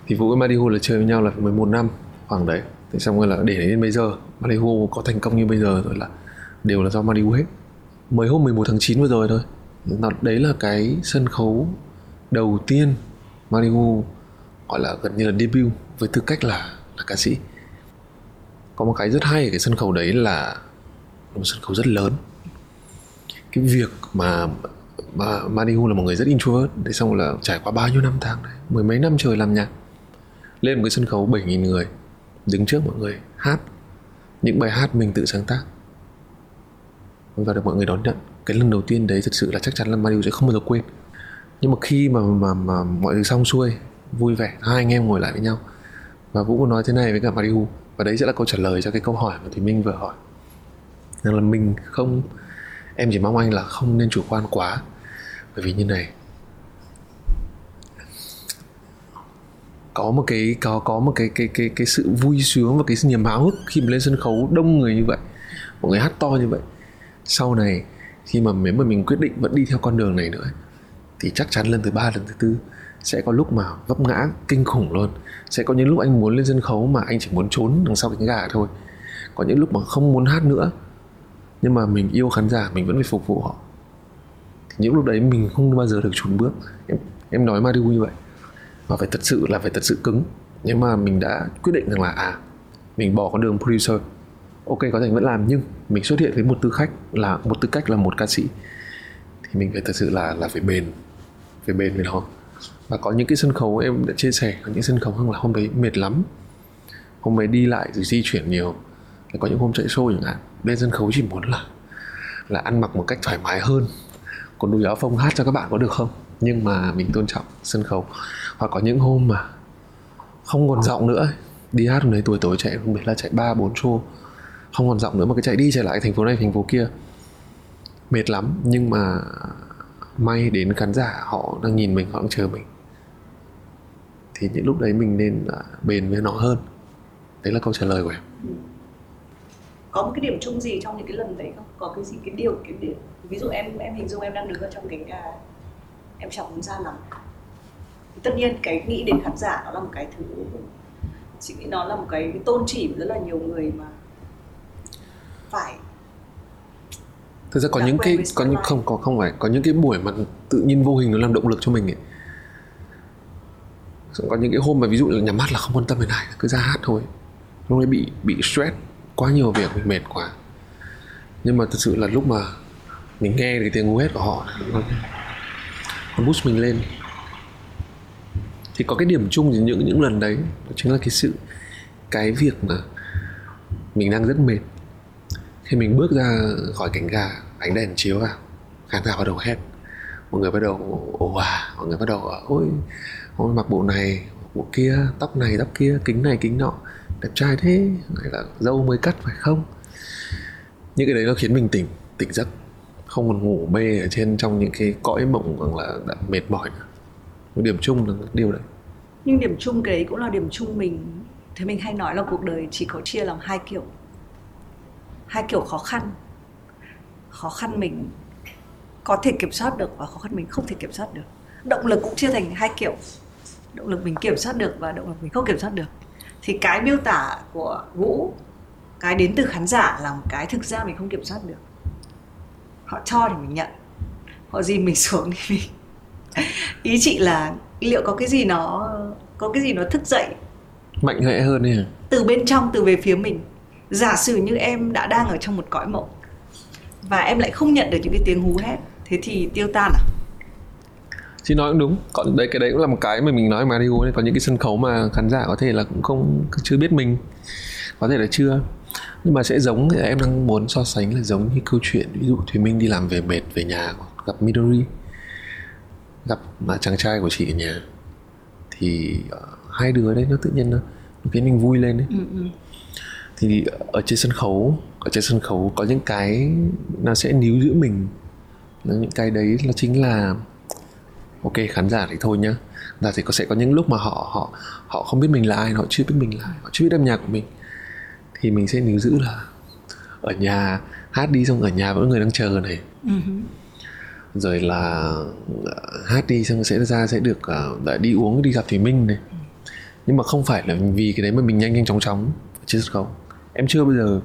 thì vũ với Marihu là chơi với nhau là 11 năm khoảng đấy. Thế xong rồi là để đến bây giờ Marihu có thành công như bây giờ rồi là đều là do Marihu hết. Mới hôm 11 tháng 9 vừa rồi thôi. Đấy là cái sân khấu đầu tiên Marihu gọi là gần như là debut với tư cách là là ca sĩ. Có một cái rất hay ở cái sân khấu đấy là một sân khấu rất lớn. Cái việc mà mà Marihu là một người rất introvert để xong là trải qua bao nhiêu năm tháng đấy, mười mấy năm trời làm nhạc, lên một cái sân khấu 7.000 người, đứng trước mọi người, hát những bài hát mình tự sáng tác. Và được mọi người đón nhận. Cái lần đầu tiên đấy thật sự là chắc chắn là Mariu sẽ không bao giờ quên. Nhưng mà khi mà mà mà mọi thứ xong xuôi, vui vẻ, hai anh em ngồi lại với nhau và Vũ có nói thế này với cả Mariu và đấy sẽ là câu trả lời cho cái câu hỏi mà Thùy Minh vừa hỏi. Rằng là mình không, em chỉ mong anh là không nên chủ quan quá. Bởi vì như này. Có một cái, có có một cái cái cái cái sự vui sướng và cái niềm háo hức khi mà lên sân khấu đông người như vậy. Mọi người hát to như vậy. Sau này, khi mà nếu mà mình quyết định vẫn đi theo con đường này nữa, thì chắc chắn lần thứ ba, lần thứ tư sẽ có lúc mà vấp ngã kinh khủng luôn sẽ có những lúc anh muốn lên sân khấu mà anh chỉ muốn trốn đằng sau cánh gà thôi. Có những lúc mà không muốn hát nữa, nhưng mà mình yêu khán giả, mình vẫn phải phục vụ họ. Những lúc đấy mình không bao giờ được chùn bước. Em em nói Mariu như vậy và phải thật sự là phải thật sự cứng. Nhưng mà mình đã quyết định rằng là à mình bỏ con đường producer, ok, có thể vẫn làm, nhưng mình xuất hiện với một tư khách là, một tư cách là một ca sĩ, thì mình phải thật sự là là phải bền phải bền với nó và có những cái sân khấu em đã chia sẻ, có những sân khấu hơn là hôm đấy mệt lắm. Hôm ấy đi lại rồi di chuyển nhiều. Có những hôm chạy show chẳng hạn, bên sân khấu chỉ muốn là là ăn mặc một cách thoải mái hơn. Còn đùi áo phông hát cho các bạn có được không? Nhưng mà mình tôn trọng sân khấu. Hoặc có những hôm mà không còn giọng nữa đi hát hôm đấy tuổi tối chạy, không biết là chạy ba, bốn show. Không còn giọng nữa mà cái chạy đi chạy lại thành phố này, thành phố kia. Mệt lắm, nhưng mà may đến khán giả họ đang nhìn mình, họ đang chờ mình thì những lúc đấy mình nên à, bền với nó hơn. Đấy là câu trả lời của em. Có một cái điểm chung gì trong những cái lần đấy không? Có cái gì cái điều cái điểm ví dụ em em hình dung em đang đứng ở trong cánh gà em chẳng muốn ra lắm tất nhiên cái nghĩ đến khán giả nó là một cái thứ chị nghĩ nó là một cái, cái tôn chỉ rất là nhiều người mà phải thực ra có những cái có những không có không phải. Có những cái buổi mà tự nhiên vô hình nó làm động lực cho mình ấy có những cái hôm mà ví dụ là nhắm mắt là không quan tâm đến ai cứ ra hát thôi. Lúc đấy bị bị stress quá nhiều việc mình mệt quá. Nhưng mà thật sự là lúc mà mình nghe cái tiếng hú hét của họ nó, nó boost mình lên. Thì có cái điểm chung thì những những lần đấy đó chính là cái sự cái việc mà mình đang rất mệt. Khi mình bước ra khỏi cánh gà ánh đèn chiếu vào khán giả bắt đầu hét. Mọi người bắt đầu ồ à mọi người bắt đầu ôi hôm mặc bộ này bộ kia, tóc này, tóc kia, kính này, kính nọ. Đẹp trai thế, hay là dâu mới cắt, phải không? Những cái đấy nó khiến mình tỉnh tỉnh giấc. Không còn ngủ mê ở trên trong những cái cõi mộng rằng là đã mệt mỏi nữa. Một điểm chung là điều đấy. Nhưng điểm chung cái đấy cũng là điểm chung mình. Thế mình hay nói là cuộc đời chỉ có chia làm hai kiểu. Hai kiểu khó khăn. Khó khăn mình có thể kiểm soát được và khó khăn mình không thể kiểm soát được động lực cũng chia thành hai kiểu. Động lực mình kiểm soát được và động lực mình không kiểm soát được. Thì cái miêu tả của vũ cái đến từ khán giả là một cái thực ra mình không kiểm soát được. Họ cho thì mình nhận. Họ gì mình xuống thì mình ý chị là liệu có cái gì nó có cái gì nó thức dậy? Mạnh mẽ hơn đi từ bên trong từ về phía mình. Giả sử như em đã đang ở trong một cõi mộng và em lại không nhận được những cái tiếng hú hét thế thì tiêu tan à chị nói cũng đúng. Còn đây cái đấy cũng là một cái mà mình nói Mario ấy. Có những cái sân khấu mà khán giả có thể là cũng không chưa biết mình. Có thể là chưa. Nhưng mà sẽ giống em đang muốn so sánh là giống như câu chuyện ví dụ Thùy Minh đi làm về mệt về nhà gặp Midori gặp mà chàng trai của chị ở nhà thì uh, hai đứa đấy nó tự nhiên nó, nó khiến mình vui lên đấy ừ, ừ. thì ở trên sân khấu ở trên sân khấu có những cái nó sẽ níu giữ mình. Những cái đấy là chính là ok khán giả thì thôi nhá là thì có sẽ có những lúc mà họ họ họ không biết mình là ai họ chưa biết mình là ai họ chưa biết âm nhạc của mình thì mình sẽ níu giữ là ở nhà hát đi xong ở nhà vẫn người đang chờ này uh-huh. rồi là ờ, hát đi xong sẽ ra sẽ được uh, đi uống đi gặp thủy minh này nhưng mà không phải là vì cái đấy mà mình nhanh nhanh chóng chóng sân khấu em chưa bao giờ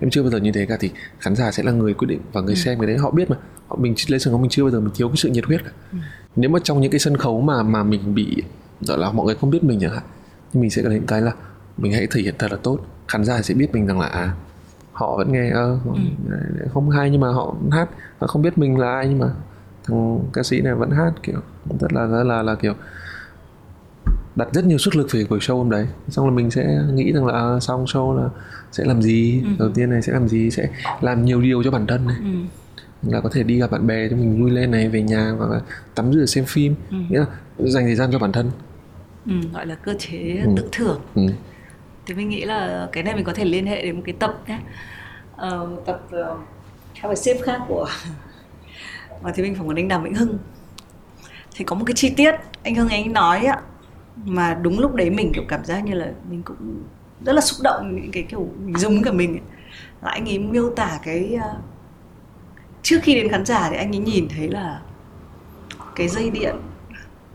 em chưa bao giờ như thế cả thì khán giả sẽ là người quyết định và người ừ. xem cái đấy họ biết mà mình lên sân khấu mình chưa bao giờ mình thiếu cái sự nhiệt huyết cả. Ừ. nếu mà trong những cái sân khấu mà mà mình bị gọi là mọi người không biết mình chẳng hạn nhưng mình sẽ có những cái là mình hãy thể hiện thật là tốt khán giả sẽ biết mình rằng là à họ vẫn nghe ơ ừ. không hay nhưng mà họ hát họ không biết mình là ai nhưng mà thằng ca sĩ này vẫn hát kiểu rất là rất là là kiểu đặt rất nhiều sức lực về buổi show hôm đấy xong là mình sẽ nghĩ rằng là à, xong show là sẽ làm gì ừ. đầu tiên này sẽ làm gì sẽ làm nhiều điều cho bản thân này ừ. Là có thể đi gặp bạn bè cho mình vui lên này về nhà là tắm rửa xem phim ừ. nghĩa là dành thời gian cho bản thân ừ, gọi là cơ chế ừ. tự thưởng ừ. thì mình nghĩ là cái này mình có thể liên hệ đến một cái tập nhé uh, tập uh, theo sếp khác của mà thì mình phỏng vấn anh Đàm Vĩnh Hưng thì có một cái chi tiết anh Hưng anh nói á mà đúng lúc đấy mình kiểu cảm giác như là mình cũng rất là xúc động những cái kiểu mình dùng cả mình ấy. là anh ấy miêu tả cái uh, trước khi đến khán giả thì anh ấy nhìn thấy là cái dây điện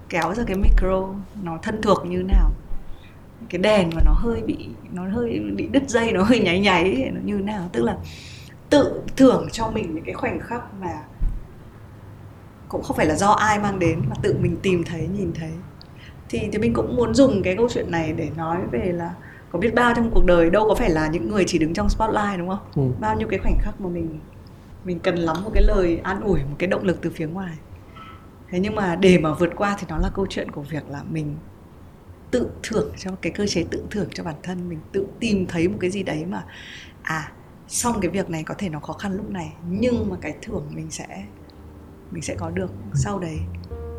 kéo ra cái micro nó thân thuộc như nào. Cái đèn mà nó hơi bị nó hơi bị đứt dây nó hơi nháy nháy nó như nào. Tức là tự thưởng cho mình những cái khoảnh khắc mà cũng không phải là do ai mang đến mà tự mình tìm thấy nhìn thấy. Thì thì mình cũng muốn dùng cái câu chuyện này để nói về là có biết bao trong cuộc đời đâu có phải là những người chỉ đứng trong spotlight đúng không? Ừ. bao nhiêu cái khoảnh khắc mà mình mình cần lắm một cái lời an ủi, một cái động lực từ phía ngoài. Thế nhưng mà để mà vượt qua thì nó là câu chuyện của việc là mình tự thưởng cho, cái cơ chế tự thưởng cho bản thân, mình tự tìm thấy một cái gì đấy mà à xong cái việc này có thể nó khó khăn lúc này, nhưng mà cái thưởng mình sẽ mình sẽ có được sau đấy.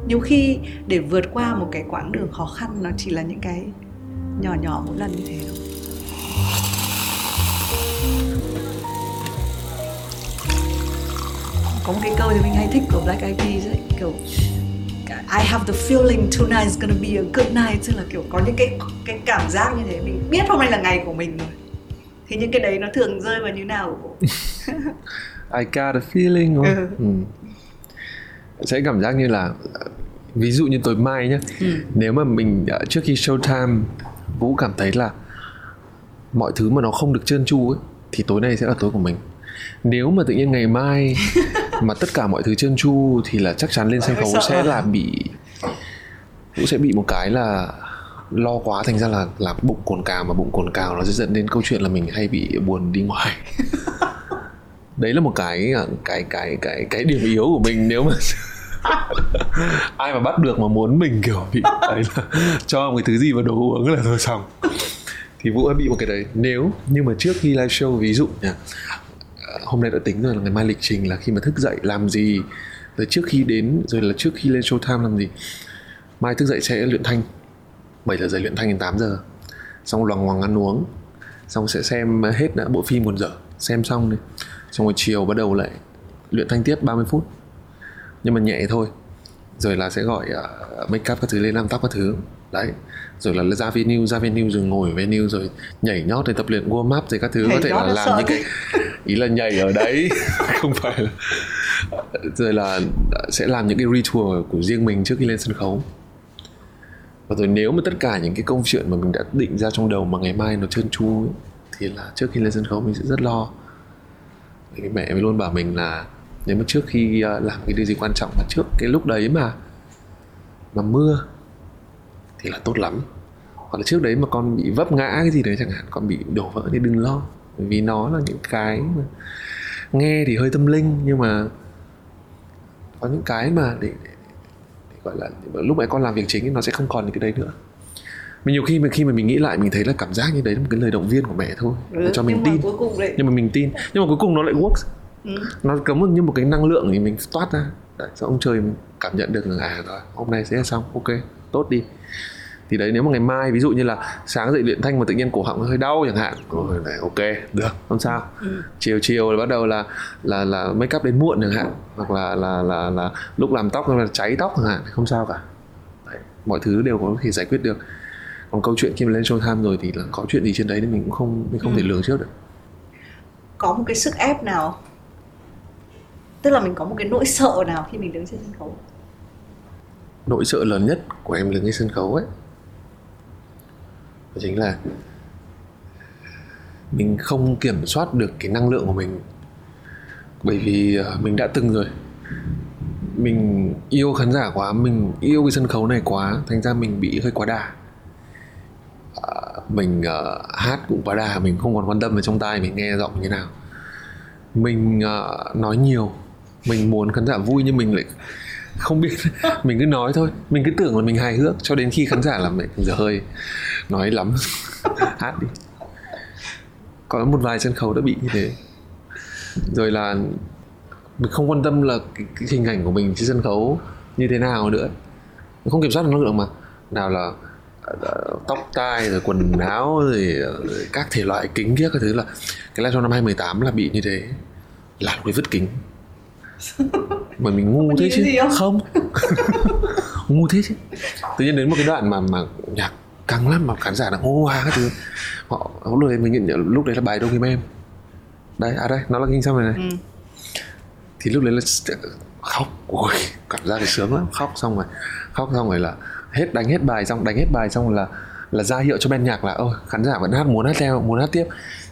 Nhiều khi để vượt qua một cái quãng đường khó khăn nó chỉ là những cái nhỏ nhỏ mỗi lần như thế thôi. Có một cái câu thì mình hay thích của Black Eyed Peas ấy kiểu I have the feeling tonight is gonna be a good night tức là kiểu có những cái cái cảm giác như thế mình biết hôm nay là ngày của mình rồi thì những cái đấy nó thường rơi vào như nào I got a feeling đúng không? Ừ. ừ. sẽ cảm giác như là ví dụ như tối mai nhé ừ. nếu mà mình uh, trước khi showtime vũ cảm thấy là mọi thứ mà nó không được trơn tru ấy thì tối nay sẽ là tối của mình nếu mà tự nhiên ngày mai mà tất cả mọi thứ trơn tru thì là chắc chắn lên sân khấu sẽ là bị vũ sẽ bị một cái là lo quá thành ra là là bụng cồn cào mà bụng cồn cào nó sẽ dẫn đến câu chuyện là mình hay bị buồn đi ngoài. Đấy là một cái cái cái cái cái điểm yếu của mình nếu mà ai mà bắt được mà muốn mình kiểu bị đấy là cho một cái thứ gì vào đồ uống là thôi xong. Thì vũ bị một cái đấy. Nếu nhưng mà trước khi live show ví dụ nha hôm nay đã tính rồi là ngày mai lịch trình là khi mà thức dậy làm gì rồi trước khi đến rồi là trước khi lên show time làm gì. Mai thức dậy sẽ luyện thanh 7 giờ dậy luyện thanh đến 8 giờ. Xong loằng ngoằng ăn uống xong sẽ xem hết đã bộ phim một giờ xem xong đi. Xong rồi chiều bắt đầu lại luyện thanh tiếp 30 phút. Nhưng mà nhẹ thôi rồi là sẽ gọi uh, make up các thứ lên làm tóc các thứ đấy. Rồi là ra venue ra venue rồi ngồi venue rồi nhảy nhót để tập luyện warm up rồi các thứ. Nhảy có thể là làm những cái ý là nhảy ở đấy không phải là rồi là sẽ làm những cái ritual của riêng mình trước khi lên sân khấu. Và rồi nếu mà tất cả những cái công chuyện mà mình đã định ra trong đầu mà ngày mai nó trơn tru ấy, thì là trước khi lên sân khấu mình sẽ rất lo. Thì mẹ mới luôn bảo mình là nếu mà trước khi ờ, làm cái điều gì quan trọng mà trước cái lúc đấy mà mà mưa thì là tốt lắm. Hoặc là trước đấy mà con bị vấp ngã cái gì đấy chẳng hạn con bị đổ vỡ thì đừng lo bởi vì nó là những cái mà nghe thì hơi tâm linh nhưng mà có những cái mà để, để, để gọi là lúc mà con làm việc chính nó sẽ không còn những cái đấy nữa. Mình nhiều khi mà khi mà mình nghĩ lại mình thấy là cảm giác như đấy là một cái lời động viên của mẹ thôi ừ, cho mình tin. nhưng mà mình tin. Nhưng mà cuối cùng nó lại works. Ừ. nó cấm như một cái năng lượng thì mình toát ra. Đấy, ông trời cảm nhận được là à rồi hôm nay sẽ xong ok tốt đi thì đấy nếu mà ngày mai ví dụ như là sáng dậy luyện thanh mà tự nhiên cổ họng hơi đau chẳng hạn. Rồi này ok được không sao. Ừ. chiều chiều là bắt đầu là là là make up đến muộn chẳng hạn. Hoặc là là là là lúc làm tóc là cháy tóc chẳng hạn không sao cả. Đấy, mọi thứ đều có thể giải quyết được. Còn câu chuyện khi mà lên show time rồi thì là có chuyện gì trên đấy thì mình cũng không mình không ừ. thể lường trước được. Có một cái sức ép nào? Tức là mình có một cái nỗi sợ nào khi mình đứng trên sân khấu? Nỗi sợ lớn nhất của em đứng trên sân khấu ấy đó chính là mình không kiểm soát được cái năng lượng của mình. Bởi vì ờ, mình đã từng rồi. Mình yêu khán giả quá mình yêu cái sân khấu này quá thành ra mình bị hơi quá đà. À, mình uh, hát cũng quá đà mình không còn quan tâm về trong tai mình nghe giọng như thế nào. Mình uh, nói nhiều mình muốn khán giả vui nhưng mình lại không biết. Mình cứ nói thôi. Mình cứ tưởng là mình hài hước cho đến khi khán giả là mẹ giờ hơi nói lắm. Hát đi. Có một vài sân khấu đã bị như thế. Rồi là mình không quan tâm là cái, cái hình ảnh của mình trên sân khấu như thế nào nữa. Mình không kiểm soát được năng lượng mà. Nào là ờ, tóc tai rồi quần áo rồi, ờ, rồi các thể loại kính kia các thứ là cái live show năm 2018 là bị như thế. Là lúc đấy vứt kính. mà mình ngu thế chứ. không, ngu thế chứ. Tự nhiên đến một cái đoạn mà mà nhạc căng lắm mà khán giả đang hô hoa các thứ. Họ lúc đấy mình nhận lúc đấy là bài đông kim em. Đây à đây nó là kinh xong rồi này. Ừ. thì lúc đấy là khóc. Ôi cảm giác thì sướng lắm. Khóc xong rồi khóc xong rồi là hết đánh hết bài xong đánh hết bài xong là là ra hiệu cho ban nhạc là ôi khán giả vẫn hát muốn hát theo muốn hát tiếp.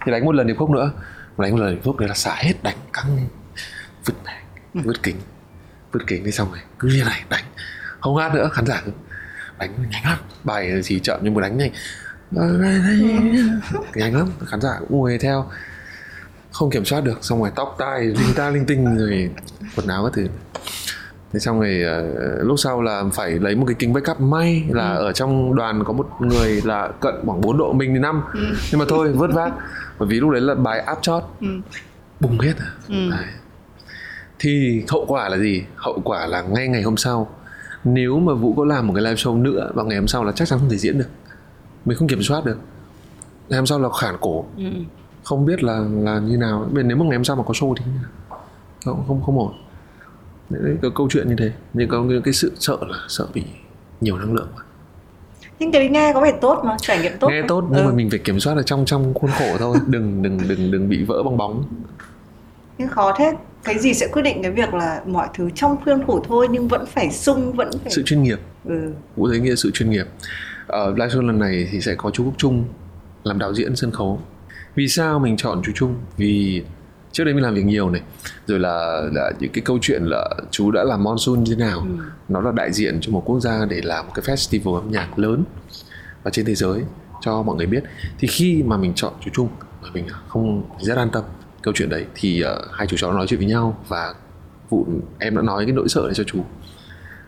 Thì đánh một lần điệp khúc nữa. Đánh một lần điệp khúc đấy là xả hết đánh căng vứt. này vứt kính. Vứt kính đi xong rồi cứ như này đánh. Không hát nữa khán giả cứ đánh nhanh lắm. Bài chỉ chậm nhưng mà đánh nhanh. Nhanh lắm khán giả cũng ngồi theo. Không kiểm soát được xong rồi tóc tai linh ta linh tinh rồi quần áo các thứ. Thế xong rồi uh, lúc sau là phải lấy một cái kính backup. May là ừ. ở trong đoàn có một người là cận khoảng 4 độ mình thì năm. Ừ. nhưng mà thôi vớt vát bởi vì lúc đấy là bài áp chót ừ. bùng hết à. Ừ. Đấy. Thì hậu quả là gì? Hậu quả là ngay ngày hôm sau nếu mà vũ có làm một cái live show nữa vào ngày hôm sau là chắc chắn không thể diễn được. Mình không kiểm soát được. Ngày hôm sau là khản cổ. Ừ. không biết là là như nào. Nếu mà ngày hôm sau mà có show thì không không không ổn. Đấy, cái câu chuyện như thế. Nhưng có cái sự sợ là sợ bị nhiều năng lượng nhưng cái nghe có vẻ tốt mà trải nghiệm tốt nghe mà. tốt nhưng ừ. mà mình phải kiểm soát ở trong trong khuôn khổ thôi. Đừng đừng đừng đừng bị vỡ bong bóng. Nhưng khó thế cái gì sẽ quyết định cái việc là mọi thứ trong khuôn khổ thôi nhưng vẫn phải sung vẫn phải sự chuyên nghiệp. Ừ. vũ thấy nghĩa sự chuyên nghiệp. Ở uh, live show lần này thì sẽ có chú Quốc Trung làm đạo diễn sân khấu. Vì sao mình chọn chú Trung? Vì trước đây mình làm việc nhiều này rồi là, là những cái câu chuyện là chú đã làm monsoon như thế nào. Ừ. nó là đại diện cho một quốc gia để làm một cái festival âm nhạc lớn và trên thế giới cho mọi người biết. Thì khi mà mình chọn chú Trung mình không rất an tâm câu chuyện đấy thì uh, hai chú cháu nói chuyện với nhau và vụ em đã nói cái nỗi sợ này cho chú.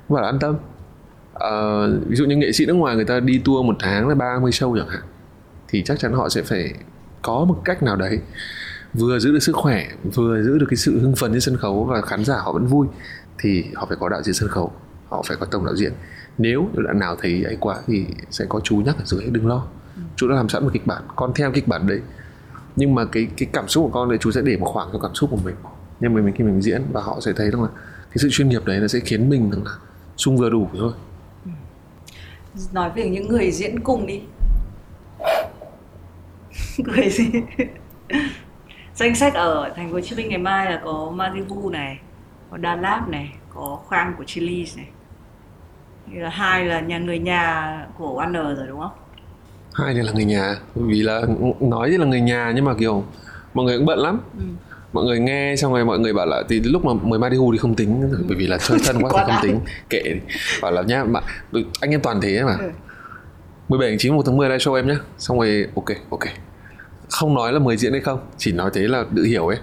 Và là an tâm. Uh, ví dụ như nghệ sĩ nước ngoài người ta đi tour một tháng là 30 show chẳng hạn thì chắc chắn họ sẽ phải có một cách nào đấy vừa giữ được sức khỏe vừa giữ được cái sự hưng phấn trên sân khấu và khán giả họ vẫn vui thì họ phải có đạo diễn sân khấu họ phải có tổng đạo diễn. Nếu đoạn nào thấy ấy quá thì sẽ có chú nhắc ở dưới đừng lo. Chú đã làm sẵn một kịch bản con theo kịch bản đấy nhưng mà cái cái cảm xúc của con đấy, chú sẽ để một khoảng cho cảm xúc của mình. Nhưng mà mình, khi mình diễn và họ sẽ thấy rằng là cái sự chuyên nghiệp đấy nó sẽ khiến mình rằng là sung vừa đủ thôi. Ừ. Nói về những người diễn cùng đi. Người gì danh sách ở thành phố Hồ Chí Minh ngày mai là có Maribu này, có Đà Lạt này, có Khoang của Chile này. Là hai là nhà, người nhà của Warner rồi, đúng không? Hai này là người nhà. Vì là nói thì là người nhà nhưng mà kiểu mọi người cũng bận lắm. Ừ. mọi người nghe xong rồi mọi người bảo là thì lúc mà mời Marihu thì không tính. Ừ. bởi vì là chơi thân quá thì không tính. Kệ bảo là nhá mà anh em toàn thế mà. Ừ. 17 tháng 9 1 tháng 10 live show em nhá. Xong rồi ok ok. Không nói là mời diễn hay không chỉ nói thế là tự hiểu ấy.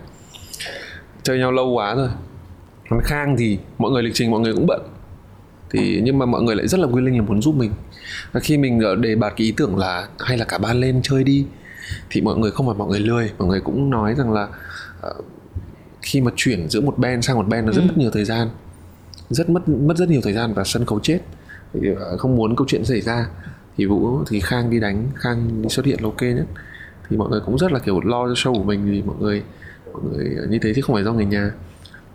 Chơi nhau lâu quá rồi còn khang thì mọi người lịch trình mọi người cũng bận. Thì nhưng mà mọi người lại rất là willing là muốn giúp mình và khi mình đề bạt cái ý tưởng là hay là cả ban lên chơi đi thì mọi người không phải mọi người lười. Mọi người cũng nói rằng là uh, khi mà chuyển giữa một band sang một band nó rất ừ. mất nhiều thời gian. Rất mất mất rất nhiều thời gian và sân khấu chết. Thì, uh, không muốn câu chuyện xảy ra. Thì vũ thì khang đi đánh khang đi xuất hiện là ok nhất. Thì mọi người cũng rất là kiểu lo cho show của mình vì mọi người mọi người như thế chứ không phải do người nhà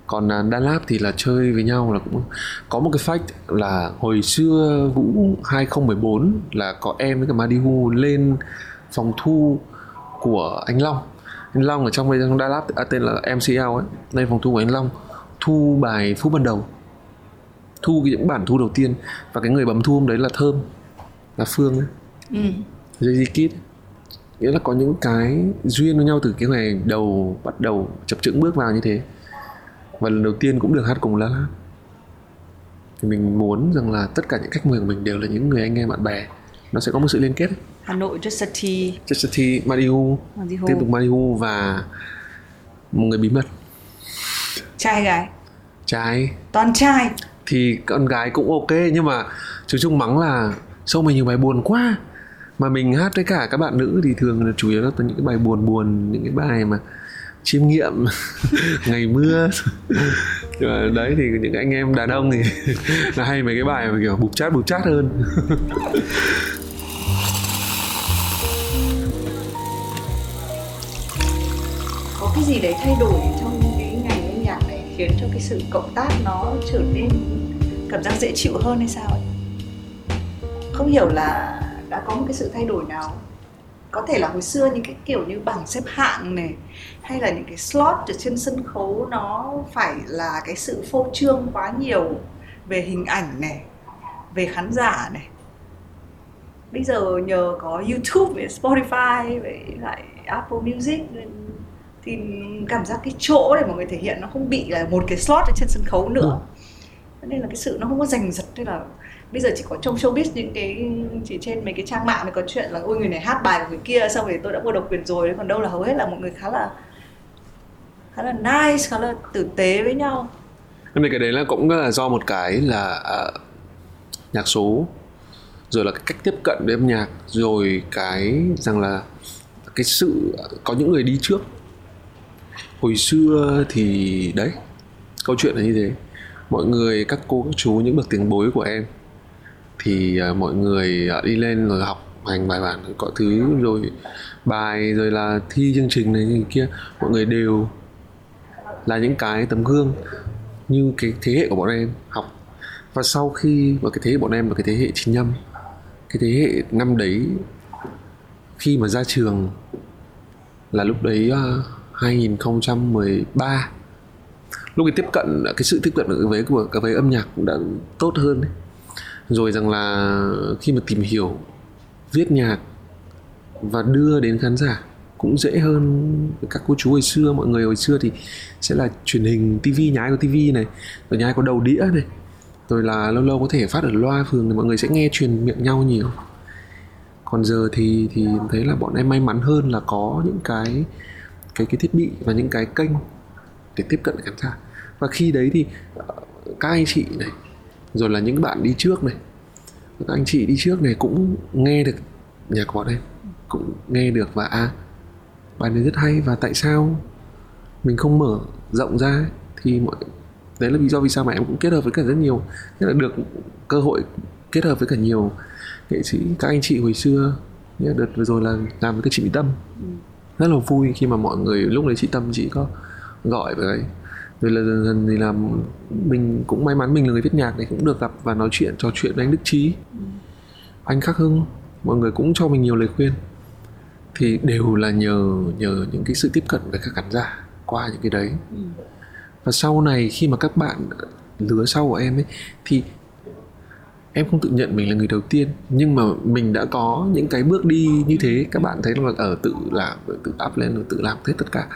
còn à, Đan Lab thì là chơi với nhau là cũng có một cái fact là hồi xưa Vũ 2014 là có em với cả Madihu lên phòng thu của anh Long. Anh Long ở trong trong Đan Lab à, tên là MCL ấy lên phòng thu của anh Long thu bài phút ban đầu. Thu cái những bản thu đầu tiên và cái người bấm thu hôm đấy là Thơm là Phương ấy. Ừ. Jay Kid. Nghĩa là có những cái duyên với nhau từ cái ngày đầu bắt đầu chập chững bước vào như thế và lần đầu tiên cũng được hát cùng La La. Thì mình muốn rằng là tất cả những khách mời của mình đều là những người anh em bạn bè. Nó sẽ có một sự liên kết. Hà Nội Just a Tea Just a Tea, Marihu, Marihu. tiếp tục Marihu và một người bí mật. Trai gái. Trai. Toàn trai. Thì con gái cũng ok nhưng mà chú Trung mắng là sao mày nhiều bài buồn quá. Mà mình hát với cả các bạn nữ thì thường là chủ yếu là những cái bài buồn buồn những cái bài mà chiêm nghiệm, ngày mưa. Nhưng mà đấy thì những anh em đàn ông thì là hay mấy cái bài mà kiểu bục chát bục chát hơn. Có cái gì đấy thay đổi trong cái ngành âm nhạc này khiến cho cái sự cộng tác nó trở nên cảm giác dễ chịu hơn hay sao ấy? Không hiểu là đã có một cái sự thay đổi nào có thể là hồi xưa những cái kiểu như bảng xếp hạng này hay là những cái slot ở trên sân khấu nó phải là cái sự phô trương quá nhiều về hình ảnh này về khán giả này. Bây giờ nhờ có YouTube với Spotify với lại Apple Music thì cảm giác cái chỗ để mọi người thể hiện nó không bị là một cái slot ở trên sân khấu nữa. Cho nên là cái sự nó không có giành giật thế là bây giờ chỉ có trong showbiz những cái chỉ trên mấy cái trang mạng mới có chuyện là ôi người này hát bài của người kia xong rồi tôi đã mua độc quyền rồi. Còn đâu là hầu hết là mọi người khá là khá là nice khá là tử tế với nhau. Nhưng mà cái đấy là cũng là do một cái là uh, nhạc số rồi là cái cách tiếp cận với âm nhạc rồi cái rằng là cái sự có những người đi trước. Hồi xưa thì đấy câu chuyện là như thế. Mọi người các cô các chú những bậc tiền bối của em thì uh, mọi người uh, đi lên rồi học hành bài bản có thứ rồi bài rồi là thi chương trình này như kia mọi người đều là những cái tấm gương như cái thế hệ của bọn em học. Và sau khi và cái thế hệ bọn em là cái thế hệ 95 cái thế hệ năm đấy khi mà ra trường là lúc đấy ờ, uh, 2013 lúc cái tiếp cận cái sự tiếp cận với của cái với âm nhạc cũng đã tốt hơn đấy rồi rằng là khi mà tìm hiểu, viết nhạc và đưa đến khán giả cũng dễ hơn các cô chú hồi xưa. Mọi người hồi xưa thì sẽ là truyền hình tivi nhái có tivi này, rồi nhái có đầu đĩa này, rồi là lâu lâu có thể phát ở loa phường thì mọi người sẽ nghe truyền miệng nhau nhiều. Còn giờ thì thì thấy là bọn em may mắn hơn là có những cái cái cái thiết bị và những cái kênh để tiếp cận khán giả. Và khi đấy thì ờ, các anh chị này rồi là những bạn đi trước này. Các anh chị đi trước này cũng nghe được nhạc của bọn em cũng nghe được và à bài này rất hay và tại sao mình không mở rộng ra thì mọi đấy là lý do vì sao mà em cũng kết hợp với cả rất nhiều tức là được cơ hội kết hợp với cả nhiều nghệ sĩ. Các anh chị hồi xưa như đợt vừa rồi là làm với các chị Mỹ Tâm. Rất là vui khi mà mọi người lúc đấy chị Tâm chị có gọi với rồi là dần dần thì là mình cũng may mắn mình là người viết nhạc này cũng được gặp và nói chuyện trò chuyện với anh Đức Trí. Anh Khắc Hưng mọi người cũng cho mình nhiều lời khuyên. Thì đều là nhờ nhờ những cái sự tiếp cận với các khán giả qua những cái đấy. Và sau này khi mà các bạn lứa sau của em ấy thì em không tự nhận mình là người đầu tiên nhưng mà mình đã có những cái bước đi như thế. Các bạn thấy là ở tự làm tự up lên rồi tự làm hết tất cả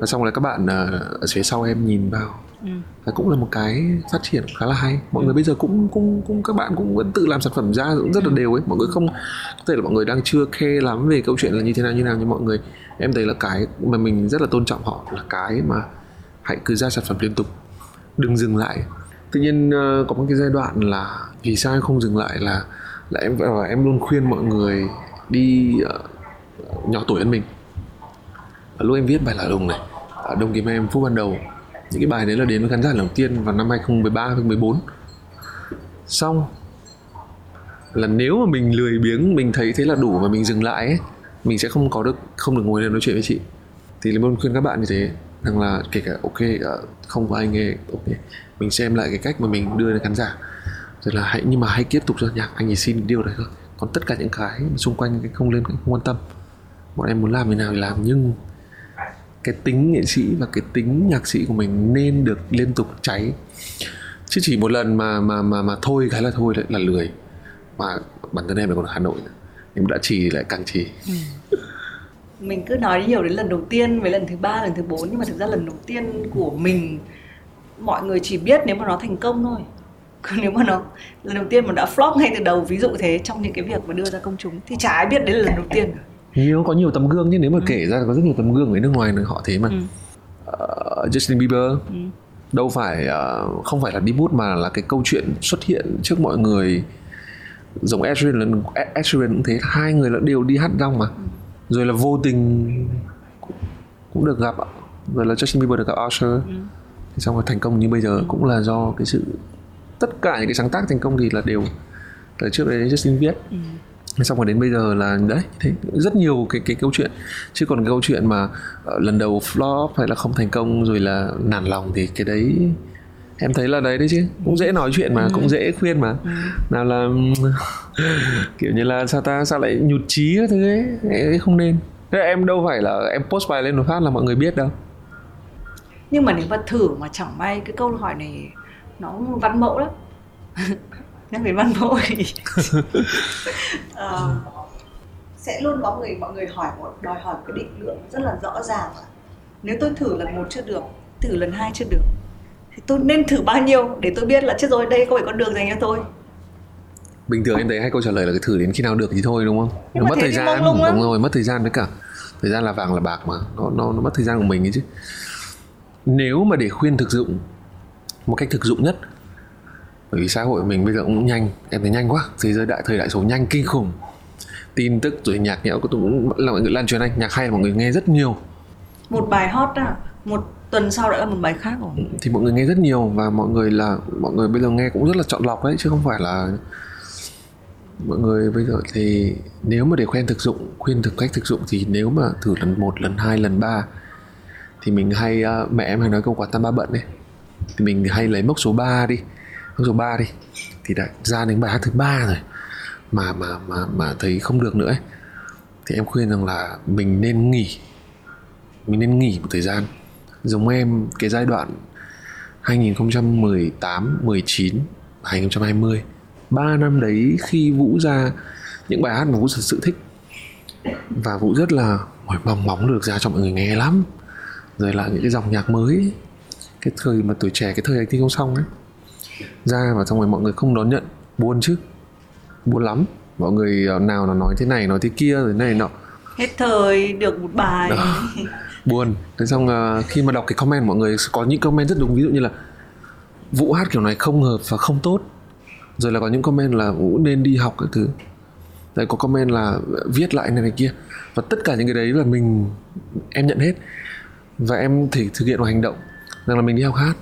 và xong rồi các bạn ở phía sau em nhìn vào. Ừ. và cũng là một cái phát triển khá là hay. Mọi ừ. người bây giờ cũng cũng cũng các bạn cũng vẫn tự làm sản phẩm ra cũng rất là đều ấy. Mọi người không có thể là mọi người đang chưa khe lắm về câu chuyện là như thế nào như nào nhưng mọi người em thấy là cái mà mình rất là tôn trọng họ là cái mà hãy cứ ra sản phẩm liên tục đừng dừng lại. Tự nhiên uh, có một cái giai đoạn là vì sao em không dừng lại là là em và em luôn khuyên mọi người đi uh, nhỏ tuổi hơn mình. Lúc em viết bài là đồng này Đông đồng kiếm em phút ban đầu. Những cái bài đấy là đến với khán giả lần đầu tiên vào năm 2013 2014 xong là nếu mà mình lười biếng mình thấy thế là đủ mà mình dừng lại ấy, mình sẽ không có được không được ngồi lên nói chuyện với chị. Thì luôn khuyên các bạn như thế rằng là kể cả ok ờ, không có ai nghe ok mình xem lại cái cách mà mình đưa đến khán giả. Rồi là hãy nhưng mà hãy tiếp tục cho nhạc anh chỉ xin điều đấy thôi. Còn tất cả những cái xung quanh cái không lên không quan tâm. Bọn em muốn làm thế nào thì làm nhưng cái tính nghệ sĩ và cái tính nhạc sĩ của mình nên được liên tục cháy chứ chỉ một lần mà mà mà mà thôi cái là thôi là lười mà bản thân em là còn ở Hà Nội nữa. em đã trì lại càng trì ừ. mình cứ nói nhiều đến lần đầu tiên với lần thứ ba, lần thứ bốn, nhưng mà thực ra lần đầu tiên của mình, mọi người chỉ biết nếu mà nó thành công thôi còn nếu mà nó, lần đầu tiên mà đã flop ngay từ đầu, ví dụ thế, trong những cái việc mà đưa ra công chúng, thì chả ai biết đấy là lần đầu tiên cả nhiều có nhiều tấm gương chứ nếu mà ừ. kể ra có rất nhiều tấm gương ở nước ngoài họ thế mà ừ. uh, Justin Bieber ừ. đâu phải uh, không phải là đi bút mà là cái câu chuyện xuất hiện trước mọi người giống Ed Sheeran Ed Sheeran cũng thế hai người là đều đi hát rong mà ừ. rồi là vô tình cũng được gặp rồi là Justin Bieber được gặp Usher ừ. thì xong rồi thành công như bây giờ ừ. cũng là do cái sự tất cả những cái sáng tác thành công thì là đều là trước đấy Justin viết ừ xong rồi đến bây giờ là đấy thế rất nhiều cái cái câu chuyện. Chứ còn cái câu chuyện mà uh, lần đầu flop hay là không thành công rồi là nản lòng thì cái đấy em thấy là đấy đấy chứ. Cũng dễ nói chuyện mà ừ. cũng dễ khuyên mà. Ừ. nào là kiểu như là sao ta sao lại nhụt chí cái thứ ấy, không nên. Thế em đâu phải là em post bài lên một phát là mọi người biết đâu. Nhưng mà nếu mà thử mà chẳng may cái câu hỏi này nó văn mẫu lắm nhắc đến văn mẫu thì uh, sẽ luôn có người mọi người hỏi một đòi hỏi cái định lượng rất là rõ ràng nếu tôi thử lần một chưa được thử lần hai chưa được thì tôi nên thử bao nhiêu để tôi biết là chết rồi đây không phải con đường dành cho tôi. Bình thường em thấy hai câu trả lời là cái thử đến khi nào được thì thôi đúng không? Nó mất thời gian đúng lắm. rồi mất thời gian với cả thời gian là vàng là bạc mà. Nó nó nó mất thời gian của mình ấy chứ. Nếu mà để khuyên thực dụng một cách thực dụng nhất bởi vì xã hội mình bây giờ cũng nhanh em thấy nhanh quá. Thế giới đại thời đại số nhanh kinh khủng. Tin tức rồi nhạc nhẽo cũng là mọi người lan truyền anh. Nhạc hay là mọi người nghe rất nhiều. Một bài hot á một tuần sau đã là một bài khác rồi. Thì mọi người nghe rất nhiều và mọi người là mọi người bây giờ nghe cũng rất là chọn lọc đấy chứ không phải là mọi người bây giờ thì nếu mà để khuyên thực dụng khuyên thực cách thực dụng thì nếu mà thử lần một lần hai lần ba thì mình hay uh, mẹ em hay nói câu quả tam ba bận đấy thì mình hay lấy mốc số 3 đi số 3 đi. Thì đã ra đến bài hát thứ ba rồi mà mà mà mà thấy không được nữa ấy. thì em khuyên rằng là mình nên nghỉ mình nên nghỉ một thời gian. Giống em cái giai đoạn 2018, 19, 2020 3 năm đấy khi Vũ ra những bài hát mà Vũ thật sự thích. Và Vũ rất là mong móng được ra cho mọi người nghe lắm. Rồi là những cái dòng nhạc mới cái thời mà tuổi trẻ cái thời anh thi không xong ấy ra và xong rồi mọi người không đón nhận. Buồn chứ buồn lắm. Mọi người ờ, nào nó nói thế này nói thế kia rồi này nọ. Hết thời được một bài. Đó. buồn. Thế xong uh, khi mà đọc cái comment mọi người có những comment rất đúng. Ví dụ như là vũ hát kiểu này không hợp và không tốt. Rồi là có những comment là vũ nên đi học các thứ. Rồi có comment là viết lại này này kia. Và tất cả những cái đấy là mình em nhận hết. Và em thể thực hiện một hành động rằng là mình đi học hát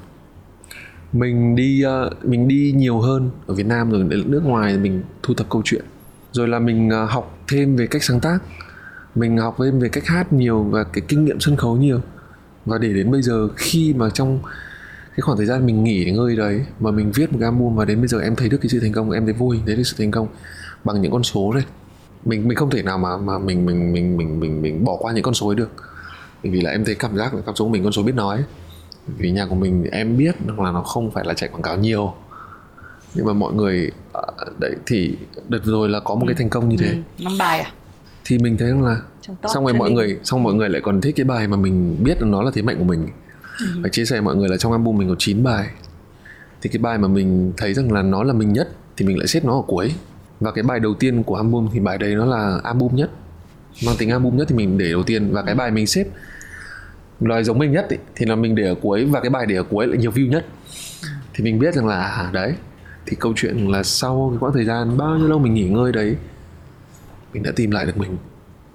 mình đi uh, mình đi nhiều hơn ở Việt Nam rồi đến nước ngoài mình thu thập câu chuyện. Rồi là mình uh, học thêm về cách sáng tác. Mình học thêm về cách hát nhiều và cái kinh nghiệm sân khấu nhiều. Và để đến bây giờ khi mà trong cái khoảng thời gian mình nghỉ ngơi đấy mà mình viết một cái album và đến bây giờ em thấy được cái sự thành công em thấy vui đấy là sự thành công bằng những con số đây mình mình không thể nào mà mà mình mình mình mình mình mình bỏ qua những con số ấy được. Bởi vì là em thấy cảm giác là cảm xúc của mình con số biết nói vì nhà của mình em biết là nó không phải là chạy quảng cáo nhiều. Nhưng mà mọi người à, đấy thì đợt rồi là có một cái thành công như thế. Ừ, năm bài à? Thì mình thấy rằng là xong rồi mọi đi. người xong mọi người lại còn thích cái bài mà mình biết nó là thế mạnh của mình. Ừ. và chia sẻ mọi người là trong album mình có 9 bài. Thì cái bài mà mình thấy rằng là nó là mình nhất thì mình lại xếp nó ở cuối. Và cái bài đầu tiên của album thì bài đấy nó là album nhất. Mang tính album nhất thì mình để đầu tiên. Và cái bài mình xếp loài giống mình nhất ý, thì là mình để ở cuối và cái bài để ở cuối lại nhiều view nhất. Thì mình biết rằng là à, đấy thì câu chuyện là sau cái quãng thời gian bao nhiêu lâu mình nghỉ ngơi đấy mình đã tìm lại được mình.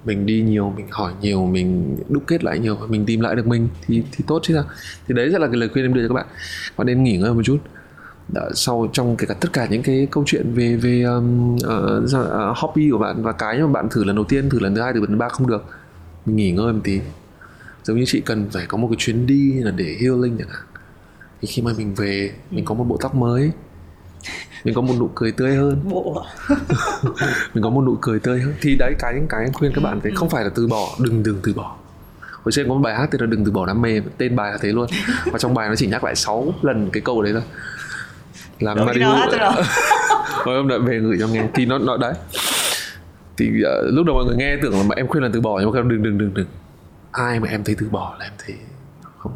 Mình đi nhiều mình hỏi nhiều mình đúc kết lại nhiều và mình tìm lại được mình thì thì tốt chứ sao? Thì đấy sẽ là cái lời khuyên em đưa cho các bạn. Bạn nên nghỉ ngơi một chút. Đã, sau trong kể cả tất cả những cái câu chuyện về về um, uh, uh, hobby của bạn và cái mà bạn thử lần đầu tiên thử lần thứ hai thử lần thứ ba không được mình nghỉ ngơi một tí giống như chị cần phải có một cái chuyến đi là để healing chẳng hạn. Thì khi mà mình về mình có một bộ tóc mới. Mình có một nụ cười tươi hơn. Bộ mình có một nụ cười tươi hơn. Thì đấy cái cái em khuyên các bạn thì không phải là từ bỏ. Đừng đừng từ bỏ. Hồi trên có một bài hát tên là đừng từ bỏ đam mê. Tên bài là thế luôn. Và trong bài nó chỉ nhắc lại 6 lần cái câu đấy thôi. Làm mà đi rồi hôm đợi về gửi cho nghe. Thì nó nó đấy. Thì uh, lúc đầu mọi người nghe tưởng là em khuyên là từ bỏ nhưng mà đừng đừng đừng đừng ai mà em thấy từ bỏ là em thấy không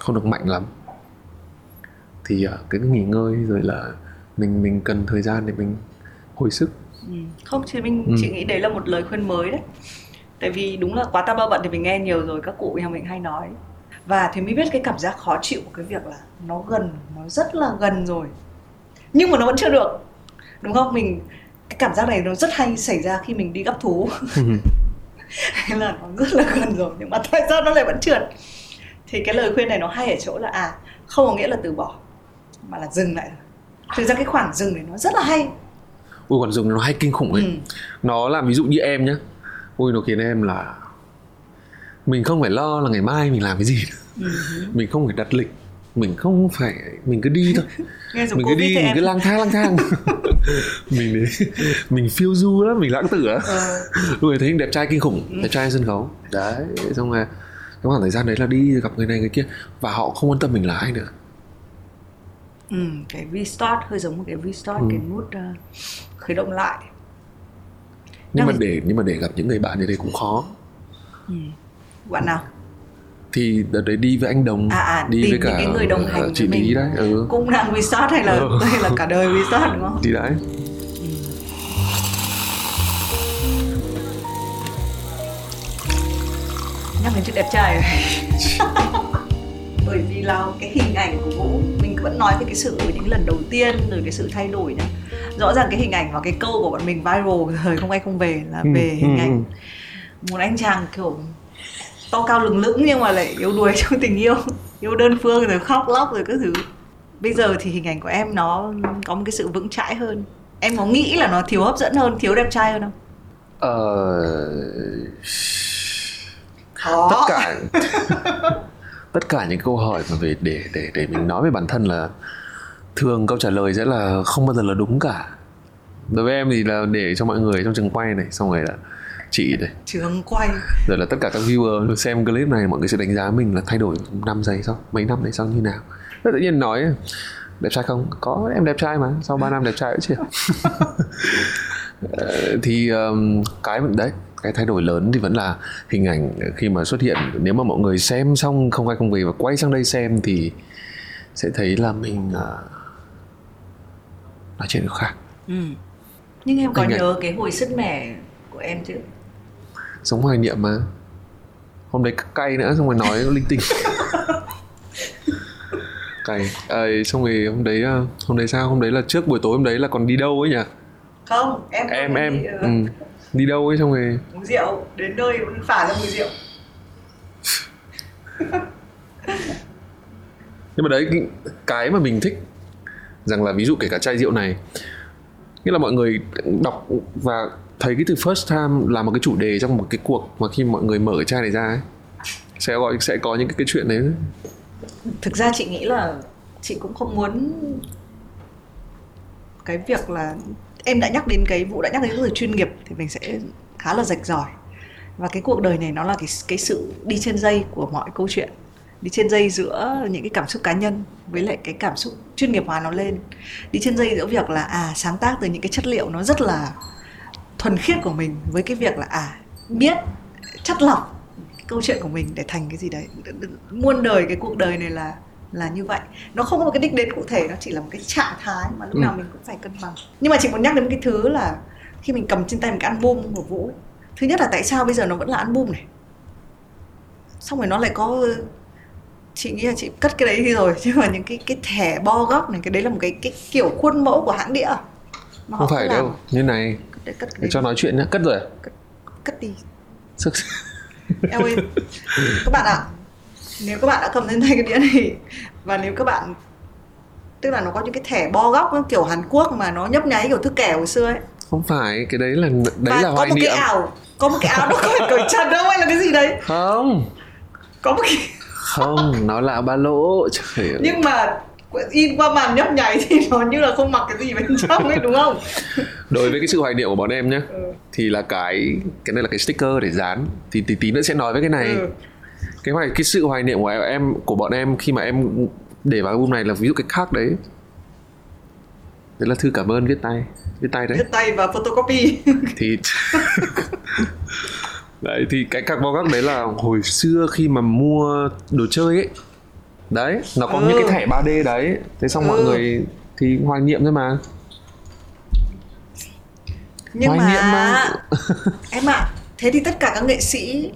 không được mạnh lắm. Thì uh, cái nghỉ ngơi rồi là mình mình cần thời gian để mình hồi sức. Ừ. không chị mình Ừ. chị nghĩ đấy là một lời khuyên mới đấy. Tại vì đúng là quá ta bao bận thì mình nghe nhiều rồi các cụ nhà mình hay nói. Và thì mới biết cái cảm giác khó chịu của cái việc là nó gần nó rất là gần rồi. Nhưng mà nó vẫn chưa được đúng không? Mình cái cảm giác này nó rất hay xảy ra khi mình đi gấp thú hay là nó rất là gần rồi nhưng mà tại sao nó lại vẫn trượt? Thì cái lời khuyên này nó hay ở chỗ là à không có nghĩa là từ bỏ mà là dừng lại thực ra cái khoảng dừng này nó rất là hay. Ui còn dùng nó hay kinh khủng ấy. Ừ. nó làm ví dụ như em nhá. Ui nó khiến em là mình không phải lo là ngày mai mình làm cái gì. Ừ. mình không phải đặt lịch mình không phải mình cứ đi thôi. Mình cứ đi mình em. cứ lang thang lang thang. Mình đấy mình phiêu du lắm mình lãng tử á. Ờ, lúc ấy thấy đẹp trai kinh khủng đẹp trai sân khấu. Đấy xong rồi cái khoảng thời gian đấy là đi gặp người này người kia và họ không quan tâm mình là ai nữa. Ừ, cái restart hơi giống một cái restart Ừ. cái nút ờ, khởi động lại. Nhưng Nhưng mà mà- để nhưng mà để gặp những người bạn như thế cũng khó. Bạn nào thì đợt đấy đi với anh đồng À, à, đi với cả những cái người đồng hành chị lý đấy ừ. Cũng đang restart hay là Ờ. hay là cả đời restart đúng không? Thì đấy. Nhắc đến chuyện đẹp trai bởi vì là cái hình ảnh của vũ mình vẫn nói về cái sự những lần đầu tiên rồi cái sự thay đổi nhá rõ ràng cái hình ảnh và cái câu của bọn mình viral thời không ai không về là Ừ, về hình ừ, ảnh. một anh chàng kiểu to cao lừng lững nhưng mà lại yếu đuối trong tình yêu. Yêu đơn phương rồi khóc lóc rồi các thứ. Bây giờ thì hình ảnh của em nó có một cái sự vững chãi hơn. Em có nghĩ là nó thiếu hấp dẫn hơn thiếu đẹp trai hơn không? Ờ, khó. tất cả tất cả những câu hỏi mà về để để để mình nói về bản thân là thường câu trả lời sẽ là không bao giờ là đúng cả. Đối với em thì là để cho mọi người trong trường quay này xong rồi là chị này trường quay. Rồi là tất cả các viewer xem clip này mọi người sẽ đánh giá mình là thay đổi 5 giây sau mấy năm này sau như nào. Thế tự nhiên nói đẹp trai không? Có em đẹp trai mà sau 3 năm đẹp trai nữa chứ. Ờ, thì um, cái đấy cái thay đổi lớn thì vẫn là hình ảnh khi mà xuất hiện. Nếu mà mọi người xem xong không ai không về và quay sang đây xem thì sẽ thấy là mình uh, nói chuyện khác. Ừ. nhưng em có Hình ảnh. nhớ cái hồi sứt mẻ của em chứ sống hoài niệm mà. Hôm đấy cay nữa xong rồi nói linh tinh. Cay. À, xong rồi hôm đấy ờ, hôm đấy sao? Hôm đấy là trước buổi tối hôm đấy là còn đi đâu ấy nhỉ? Không em em không em đi, ờ, ừ. đi đâu ấy xong rồi? uống rượu đến nơi cũng phả ra mùi rượu. Nhưng mà đấy cái mà mình thích rằng là ví dụ kể cả chai rượu này nghĩa là mọi người đọc và thấy cái từ first time là một cái chủ đề trong một cái cuộc mà khi mọi người mở cái chai này ra ấy sẽ gọi sẽ có những cái, cái chuyện đấy. Thực ra chị nghĩ là chị cũng không muốn cái việc là em đã nhắc đến cái vụ đã nhắc đến cái từ chuyên nghiệp thì mình sẽ khá là rạch ròi. Và cái cuộc đời này nó là cái cái sự đi trên dây của mọi câu chuyện đi trên dây giữa những cái cảm xúc cá nhân với lại cái cảm xúc chuyên nghiệp hóa nó lên. Đi trên dây giữa việc là à sáng tác từ những cái chất liệu nó rất là thuần khiết của mình với cái việc là à biết chất lọc câu chuyện của mình để thành cái gì đấy. Muôn đời cái cuộc đời này là là như vậy. Nó không có một cái đích đến cụ thể nó chỉ là một cái trạng thái mà lúc Ừ. nào mình cũng phải cân bằng. Nhưng mà chị muốn nhắc đến một cái thứ là khi mình cầm trên tay một cái album của vũ thứ nhất là tại sao bây giờ nó vẫn là album này? Xong rồi nó lại có chị nghĩ là chị cất cái đấy đi rồi chứ mà những cái cái thẻ bo góc này cái đấy là một cái cái kiểu khuôn mẫu của hãng đĩa. Mà không phải đâu như này Cất, đấy, cất cái để cho nói chuyện nhá. Cất rồi à? cất đi. Sức em ơi. Các bạn ạ nếu các bạn đã cầm trên tay cái đĩa này và nếu các bạn tức là nó có những cái thẻ bo góc kiểu Hàn Quốc mà nó nhấp nháy kiểu thức kẻ hồi xưa ấy. Không phải cái đấy là đấy và là có hoài một niệm. cái áo có một cái áo nó không phải cởi trần đâu hay là cái gì đấy. Không. Có một cái không nó là ba lỗ. Trời ơi. Nhưng mà in qua màn nhấp nháy thì nó như là không mặc cái gì bên trong ấy đúng không? Đối với cái sự hoài niệm của bọn em nhé ừ. thì là cái cái này là cái sticker để dán. Thì tí tí nữa sẽ nói với cái này. Ừ. cái hoài cái sự hoài niệm của em của bọn em khi mà em để vào album này là ví dụ cái khác đấy. Đấy là thư cảm ơn viết tay viết tay đấy. Viết tay và photocopy. Thì đấy thì cái carbon gác đấy là hồi xưa khi mà mua đồ chơi ấy đấy nó có Ừ. những cái thẻ 3D đấy. Thế xong mọi Ừ. người thì hoài niệm thôi mà. Nhưng Hoài mà, niệm mà. em ạ thế thì tất cả các nghệ sĩ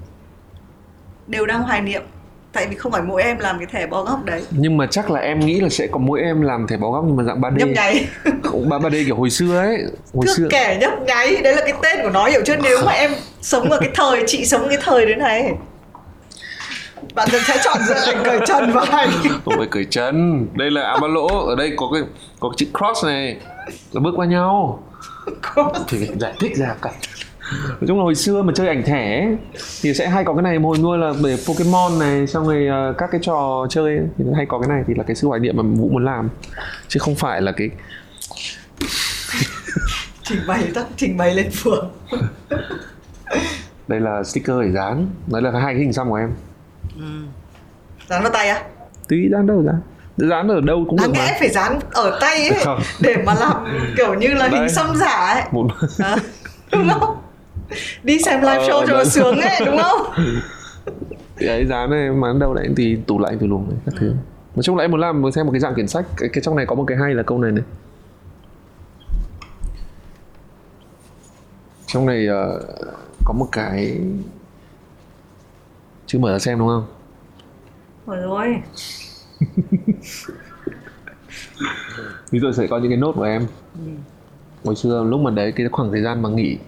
đều đang hoài niệm. Tại vì không phải mỗi em làm cái thẻ bó góc đấy. Nhưng mà chắc là em nghĩ là sẽ có mỗi em làm thẻ báo góc nhưng mà dạng 3D nhấp nháy. Cũng 3D kiểu hồi xưa ấy. Hồi thước xưa. kẻ nhấp nháy đấy là cái tên của nó hiểu chưa? Nếu mà em sống ở cái thời chị sống cái thời đấy này bạn sẽ chọn giữa cảnh cởi chân và hành không phải cởi chân. Đây là áo ba lỗ. Ở đây có cái có cái chữ cross này. Là bước qua nhau. Thì giải thích ra cả. Nói chung là hồi xưa mà chơi ảnh thẻ ấy, thì sẽ hay có cái này. Hồi nuôi là để Pokemon này xong rồi ờ, các cái trò chơi ấy, thì hay có cái này. Thì là cái sự hoài niệm mà Vũ muốn làm. Chứ không phải là cái trình bày tắt trình bày lên phường. Đây là sticker để dán. Đấy là hai cái hình xăm của em dán vào tay á? Tí dán đâu dán? Dán ở đâu cũng đáng được mà. lẽ phải dán ở tay ấy Không. để mà làm kiểu như là Đấy. hình xăm giả ấy. Một à, đúng không? Đi xem live Ờ, show cho nó sướng ấy đúng không? Cái dán này mà đâu đấy thì tủ lạnh tủ lùng này các thứ. Nói chung là em muốn làm muốn xem một cái dạng quyển sách. Cái, cái trong này có một cái hay là câu này này. Trong này ờ, có một cái chưa mở ra xem đúng không? Rồi rồi. Ví dụ sẽ có những cái nốt của em. Hồi xưa lúc mà đấy cái khoảng thời gian mà nghỉ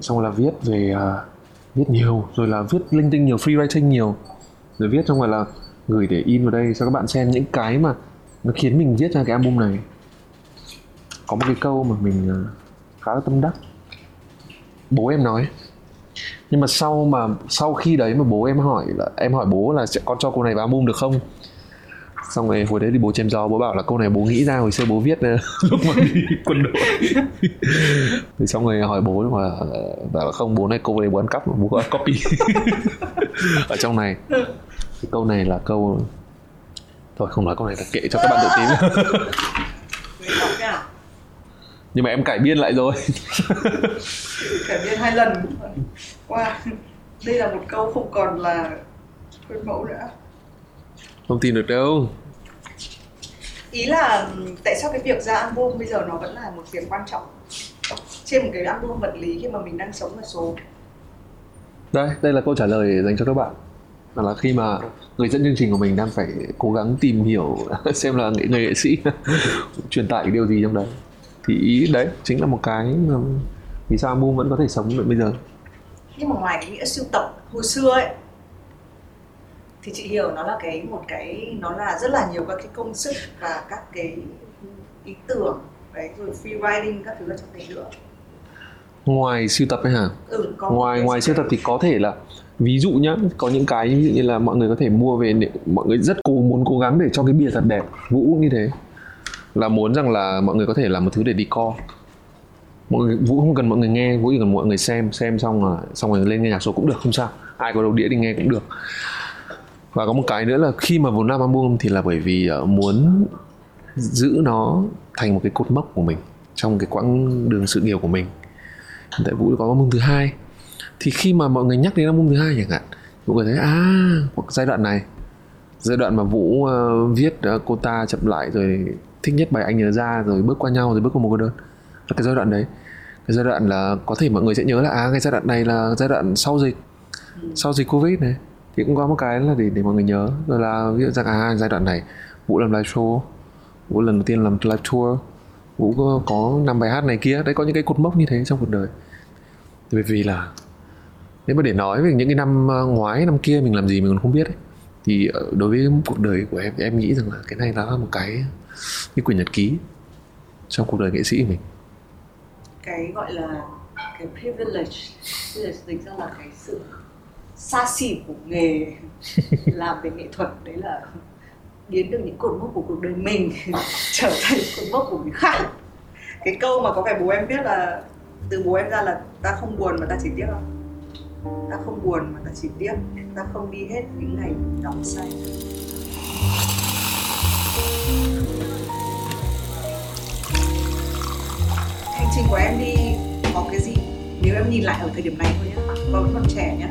xong là viết về à, viết nhiều rồi là viết linh tinh nhiều free writing nhiều. Rồi viết xong rồi là gửi để in vào đây cho các bạn xem những cái mà nó khiến mình viết ra cái album này. Có một cái câu mà mình à, khá là tâm đắc. Bố em nói nhưng mà sau mà, sau khi đấy mà bố em hỏi là, em hỏi bố là sẽ con cho cô này vào album được không? Xong rồi hồi đấy thì bố chém gió, bố bảo là câu này bố nghĩ ra, hồi xưa bố viết ờ, lúc mà đi quân đội. Thì xong rồi hỏi bố mà ờ, bảo là không, bố này câu này bố ăn cắp, bố có copy. Ở trong này. Cái câu này là câu, thôi không nói câu này là kệ cho các bạn tự tin nhưng mà em cải biên lại rồi. Cải biên hai lần. Wow đây là một câu không còn là khuôn mẫu nữa. Không tin được đâu. Ý là tại sao cái việc ra album bây giờ nó vẫn là một việc quan trọng? Trên một cái album vật lý khi mà mình đang sống ở số. Đây đây là câu trả lời dành cho các bạn. Đó là khi mà người dẫn chương trình của mình đang phải cố gắng tìm hiểu xem là nghệ- người nghệ sĩ truyền tải điều gì trong đấy thì ý đấy chính là một cái vì sao album vẫn có thể sống được bây giờ. Nhưng mà ngoài cái nghĩa sưu tập hồi xưa ấy thì chị hiểu nó là cái một cái nó là rất là nhiều các cái công sức và các cái ý tưởng đấy rồi free writing các thứ ở trong đấy nữa. Ngoài sưu tập ấy hả? Ừ, có ngoài ngoài sưu tập thì có thể là ví dụ nhá có những cái ví dụ như là mọi người có thể mua về để mọi người rất cố muốn cố gắng để cho cái bìa thật đẹp vũ như thế là muốn rằng là mọi người có thể làm một thứ để decor. Mọi người vũ không cần mọi người nghe vũ chỉ cần mọi người xem xem xong là xong rồi lên nghe nhạc số cũng được không sao. Ai có đầu đĩa đi nghe cũng được. Và có một cái nữa là khi mà vốn làm album thì là bởi vì ờ, muốn giữ nó thành một cái cột mốc của mình trong cái quãng đường sự nghiệp của mình. Tại vũ có album thứ hai. Thì khi mà mọi người nhắc đến album thứ hai chẳng hạn mọi người thấy à giai đoạn này. Giai đoạn mà vũ uh, viết ờ, uh, cô ta chậm lại rồi thích nhất bài anh nhớ ra rồi bước qua nhau rồi bước qua một cô đơn. Là cái giai đoạn đấy cái giai đoạn là có thể mọi người sẽ nhớ là à cái giai đoạn này là giai đoạn sau dịch sau dịch covid này. Thì cũng có một cái là để để mọi người nhớ rồi là ví dụ rằng à giai đoạn này vũ làm live show vũ lần đầu tiên làm live tour vũ có, có năm bài hát này kia. Đấy có những cái cột mốc như thế trong cuộc đời. Bởi vì là nếu mà để nói về những cái năm à, ngoái năm kia mình làm gì mình còn không biết ấy, thì ờ, đối với cuộc đời của em thì em nghĩ rằng là cái này là một cái cái quyển nhật ký trong cuộc đời nghệ sĩ của mình. Cái gọi là cái privilege privilege dịch ra là cái sự xa xỉ của nghề làm về nghệ thuật đấy là biến được những cột mốc của cuộc đời mình trở thành cột mốc của người khác. Cái câu mà có phải bố em biết là từ bố em ra là ta không buồn mà ta chỉ tiếc không ta không buồn mà ta chỉ tiếc. Ta không đi hết những ngày nóng say trình của em đi có cái gì? Nếu em nhìn lại ở thời điểm này thôi nhé và vẫn còn trẻ nhé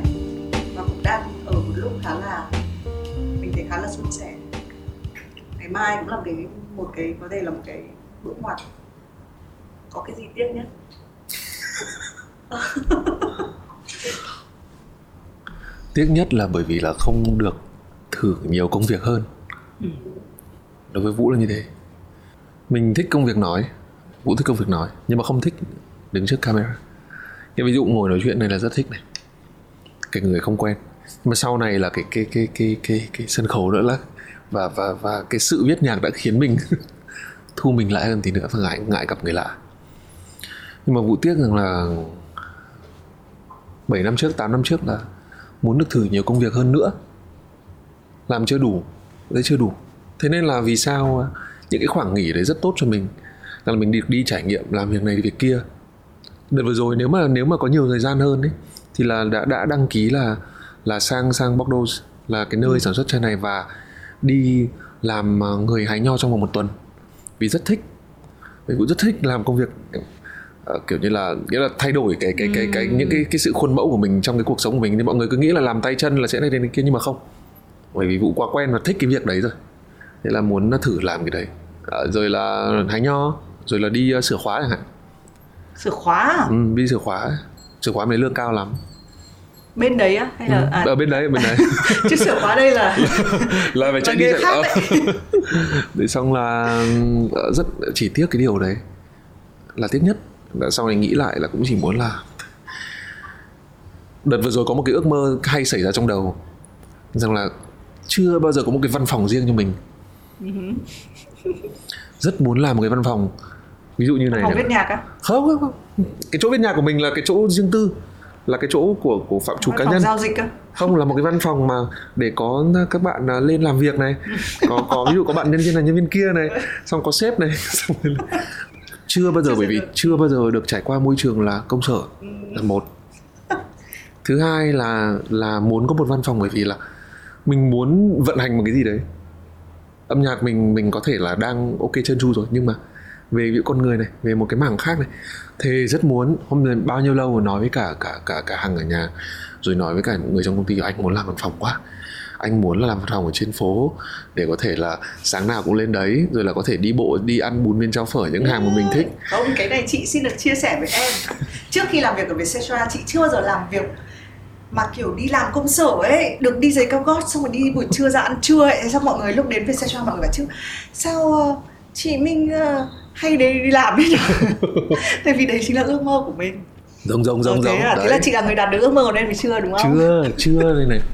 và cũng đang ở một lúc khá là ngày mai cũng là cái một cái có thể là một cái bước ngoặt. Có cái gì tiếc nhất? Tiếc nhất là bởi vì là không được thử nhiều công việc hơn. Ừ. đối với vũ là như thế. Mình thích công việc nói vũ thích công việc nói, nhưng mà không thích đứng trước camera. Như ví dụ ngồi nói chuyện này là rất thích này. Cái người không quen. Nhưng mà sau này là cái cái cái cái cái cái sân khấu nữa là và và và cái sự viết nhạc đã khiến mình thu mình lại hơn tí nữa và ngại ngại gặp người lạ. Nhưng mà vụ tiếc rằng là 7 năm trước 8 năm trước là muốn được thử nhiều công việc hơn nữa. Làm chưa đủ, đấy chưa đủ. Thế nên là vì sao những cái khoảng nghỉ đấy rất tốt cho mình? Là mình đi đi trải nghiệm làm việc này việc kia. Đợt vừa rồi nếu mà nếu mà có nhiều thời gian hơn ấy thì là đã đã đăng ký là là sang sang Bordeaux là cái nơi ừ. sản xuất chai này và đi làm à, người hái nho trong vòng một tuần. Vì rất thích. Mình cũng rất thích làm công việc uh, kiểu như là nghĩa là thay đổi cái cái cái cái, cái những cái cái sự khuôn mẫu của mình trong cái cuộc sống của mình. Thì mọi người cứ nghĩ là làm tay chân là sẽ này đến kia nhưng mà không. Bởi vì vụ quá quen và thích cái việc đấy rồi. Thế là muốn thử làm cái đấy. Uh, rồi là hái nho rồi là đi uh, sửa khóa chẳng hạn. Sửa khóa à? ừ, đi sửa khóa. Sửa khóa mấy lương cao lắm. Bên đấy á hay là ừ, à... ở bên đấy bên đấy. Chứ sửa khóa đây là là phải chạy đi chạy khác đấy. xong là ờ, rất chỉ tiếc cái điều đấy. Là tiếc nhất. Đã sau này nghĩ lại là cũng chỉ muốn là đợt vừa rồi có một cái ước mơ hay xảy ra trong đầu. Rằng là chưa bao giờ có một cái văn phòng riêng cho mình. Ừ rất muốn làm một cái văn phòng ví dụ như này phòng viết nhạc á? Không không không. Cái chỗ viết nhạc của mình là cái chỗ riêng tư là cái chỗ của của phạm chủ cá nhân. giao dịch á? Không là một cái văn phòng mà để có các bạn à, lên làm việc này. Có có ví dụ có bạn nhân viên này nhân viên kia này xong có sếp này xong rồi chưa bao giờ bởi vì chưa bao giờ được trải qua môi trường là công sở là một. Thứ hai là là muốn có một văn phòng bởi vì là mình muốn vận hành một cái gì đấy. Âm nhạc mình mình có thể là đang ok chân chu rồi nhưng mà về những con người này, về một cái mảng khác này. Thế rất muốn, hôm nay bao nhiêu lâu rồi nói với cả cả cả cả hàng ở nhà, rồi nói với cả người trong công ty, anh muốn làm văn phòng quá. Anh muốn là làm văn phòng ở trên phố để có thể là sáng nào cũng lên đấy, rồi là có thể đi bộ, đi ăn bún miên cháo phở những hàng mà mình thích. Không, cái này chị xin được chia sẻ với em. Trước khi làm việc ở Vietcetera chị chưa bao giờ làm việc mà kiểu đi làm công sở ấy, được đi giày cao gót, xong rồi đi buổi trưa ra ăn trưa ấy. Xong mọi người lúc đến Vietcetera mọi người bảo chứ, sao ờ, chị Minh ờ, hay đi, đi làm ấy tại vì đấy chính là ước mơ của mình. Giống giống giống giống. là, thế là chị là người đạt được ước mơ của em thì chưa đúng không? Chưa chưa đây này.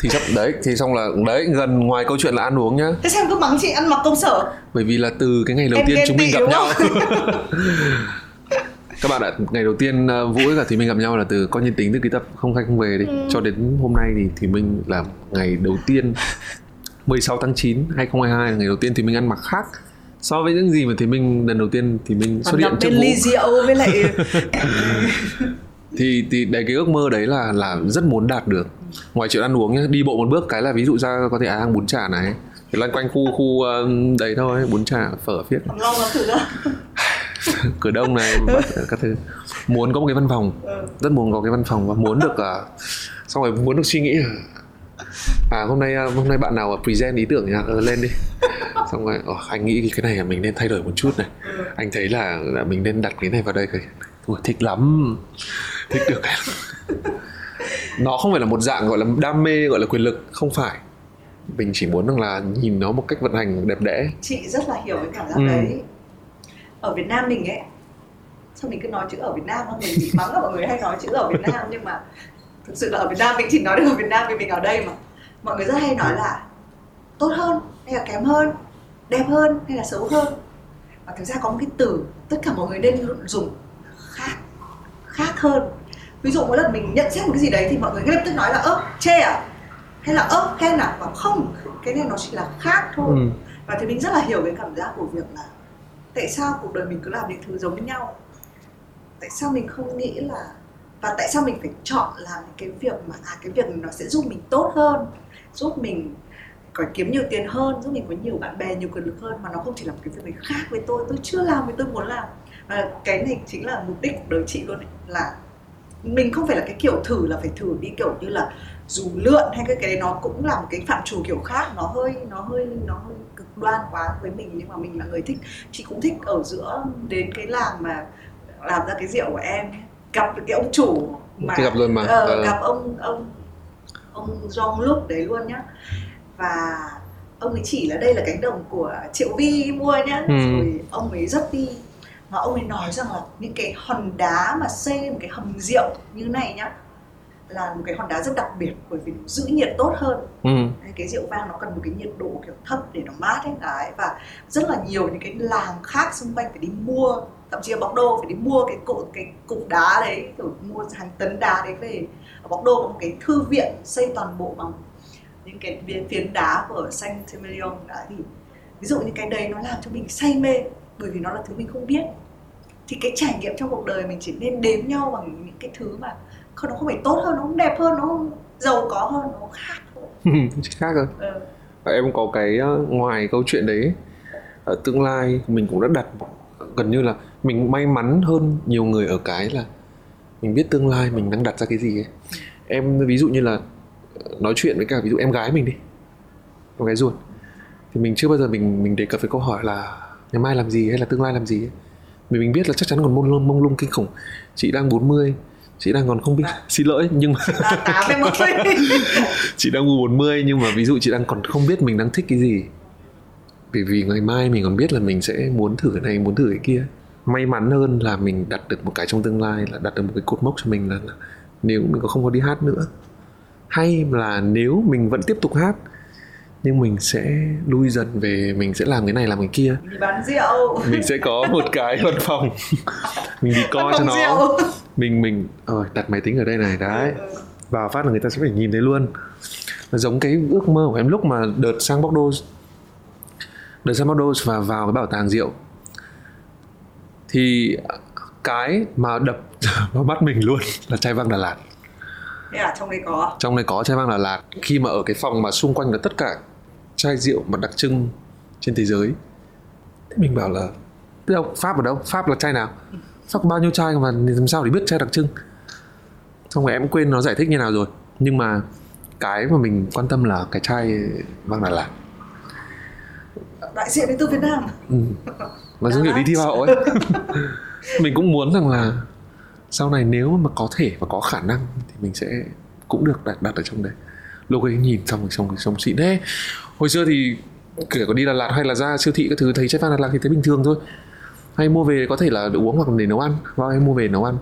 Thì sắp đấy thì xong là đấy gần ngoài câu chuyện là ăn uống nhá. Thế sao cứ mắng chị ăn mặc công sở? Bởi vì là từ cái ngày đầu em tiên chúng mình gặp nhau. các bạn ạ ngày đầu tiên uh, vũ với cả thì mình gặp nhau là từ coi như tính từ cái tập không khách không về đi. Ừ. cho đến hôm nay thì thì mình là ngày đầu tiên 16 tháng 9 2022 là ngày đầu tiên thì mình ăn mặc khác so với những gì mà thì mình lần đầu tiên thì mình xuất hiện trước ly rượu với lại thì thì đấy cái ước mơ đấy là là rất muốn đạt được. Ngoài chuyện ăn uống nhá đi bộ một bước cái là ví dụ ra có thể ăn bún chả này. Thì loanh quanh khu khu đấy thôi bún chả phở phiết. Cửa đông này các thứ. Muốn có một cái văn phòng. Ừ. rất muốn có cái văn phòng và muốn được uh, xong rồi muốn được suy nghĩ à hôm nay hôm nay bạn nào present ý tưởng nhá ờ, lên đi. Xong rồi oh, anh nghĩ cái này là mình nên thay đổi một chút này. Anh thấy là, là mình nên đặt cái này vào đây cái Ủa, thích lắm. Thích được nó không phải là một dạng gọi là đam mê gọi là quyền lực. Không phải. Mình chỉ muốn rằng là nhìn nó một cách vận hành đẹp đẽ. Chị rất là hiểu cái cảm giác ừ. đấy. Ở Việt Nam mình ấy sao mình cứ nói chữ ở Việt Nam không? Mình bị mắng là mọi người hay nói chữ ở Việt Nam nhưng mà thực sự là ở Việt Nam mình chỉ nói được ở Việt Nam vì mình ở đây mà. Mọi người rất hay nói là tốt hơn hay là kém hơn đẹp hơn hay là xấu hơn. Và thực ra có một cái từ tất cả mọi người nên dùng khác khác hơn. Ví dụ mỗi lần mình nhận xét một cái gì đấy thì mọi người ngay lập tức nói là ơ chê à? Hay là ơ khen à? Và không cái này nó chỉ là khác thôi. Ừ. và thì mình rất là hiểu cái cảm giác của việc là tại sao cuộc đời mình cứ làm những thứ giống như nhau? Tại sao mình không nghĩ là và tại sao mình phải chọn làm cái việc mà à cái việc nó sẽ giúp mình tốt hơn giúp mình có kiếm nhiều tiền hơn giúp mình có nhiều bạn bè nhiều quyền lực hơn mà nó không chỉ là một cái việc này khác với tôi. Tôi chưa làm thì tôi muốn làm. Và cái này chính là mục đích của đời chị luôn ấy, là mình không phải là cái kiểu thử là phải thử đi kiểu như là dù lượn hay cái cái đấy nó cũng là một cái phạm trù kiểu khác. Nó hơi nó hơi nó hơi cực đoan quá với mình nhưng mà mình là người thích chị cũng thích ở giữa đến cái làng mà làm ra cái rượu của em gặp cái ông chủ mà gặp luôn mà. Ờ, ờ. gặp ông ông ông Jean Luc đấy luôn nhá. Và ông ấy chỉ là đây là cánh đồng của Triệu Vi mua nhá. Ừ. rồi ông ấy rất đi. Mà ông ấy nói rằng là những cái hòn đá mà xây một cái hầm rượu như này nhá là một cái hòn đá rất đặc biệt bởi vì nó giữ nhiệt tốt hơn. Ừ. cái rượu vang nó cần một cái nhiệt độ kiểu thấp để nó mát ấy. Đấy và rất là nhiều những cái làng khác xung quanh phải đi mua thậm chí ở bóc đô phải đi mua cái cục cái cục đá đấy kiểu mua hàng tấn đá đấy về. Ở bóc đô có một cái thư viện xây toàn bộ bằng những cái phiến đá của Saint Emilion đã thì ví dụ như cái đấy nó làm cho mình say mê bởi vì nó là thứ mình không biết. Thì cái trải nghiệm trong cuộc đời mình chỉ nên đếm nhau bằng những cái thứ mà không nó không phải tốt hơn nó không đẹp hơn nó không giàu có hơn nó khác thôi. Khác rồi. Ừ. em có cái ờ, ngoài câu chuyện đấy ở tương lai mình cũng đã đặt gần như là mình may mắn hơn nhiều người ở cái là mình biết tương lai mình đang đặt ra cái gì ấy. Em ví dụ như là nói chuyện với cả ví dụ em gái mình đi em gái ruột. Thì mình chưa bao giờ mình mình đề cập với câu hỏi là ngày mai làm gì hay là tương lai làm gì ấy. vì mình biết là chắc chắn còn mông lung mông lung kinh khủng. Chị đang 40 chị đang còn không biết à. xin lỗi nhưng mà chị đang 40 nhưng mà ví dụ chị đang còn không biết mình đang thích cái gì. Bởi vì ngày mai mình còn biết là mình sẽ muốn thử cái này muốn thử cái kia may mắn hơn là mình đặt được một cái trong tương lai là đặt được một cái cột mốc cho mình là, là nếu mình có không có đi hát nữa. Hay là nếu mình vẫn tiếp tục hát nhưng mình sẽ lui dần về mình sẽ làm cái này làm cái kia. Đi bán rượu. Mình sẽ có một cái văn phòng. Mình đi coi cho nó. rượu. mình mình ờ đặt máy tính ở đây này đấy. Ừ, ừ. vào phát là người ta sẽ phải nhìn thấy luôn. Nó giống cái ước mơ của em lúc mà đợt sang Bordeaux đợt sang Bordeaux và vào cái bảo tàng rượu thì cái mà đập vào mắt mình luôn là chai vang Đà Lạt. Thế à, trong đây có? Trong đây có chai vang Đà Lạt. Khi mà ở cái phòng mà xung quanh là tất cả chai rượu mà đặc trưng trên thế giới Thế mình bảo là đâu, Pháp ở đâu? Pháp là chai nào? Pháp bao nhiêu chai mà làm sao để biết chai đặc trưng? Xong rồi em quên nó giải thích như nào rồi. Nhưng mà cái mà mình quan tâm là cái chai vang Đà Lạt. Đại diện đến từ Việt Nam. Ừ. Mà giống kiểu đi thi hoa hậu ấy. Mình cũng muốn rằng là sau này nếu mà có thể và có khả năng thì mình sẽ cũng được đặt đặt ở trong đấy. Lúc ấy nhìn xong rồi xong rồi xong xịn thế. Hồi xưa thì kể có đi Đà Lạt hay là ra siêu thị các thứ thấy trái pha Đà Lạt thì thấy bình thường thôi. Hay mua về có thể là để uống hoặc để nấu ăn. Hoặc hay mua về nấu ăn.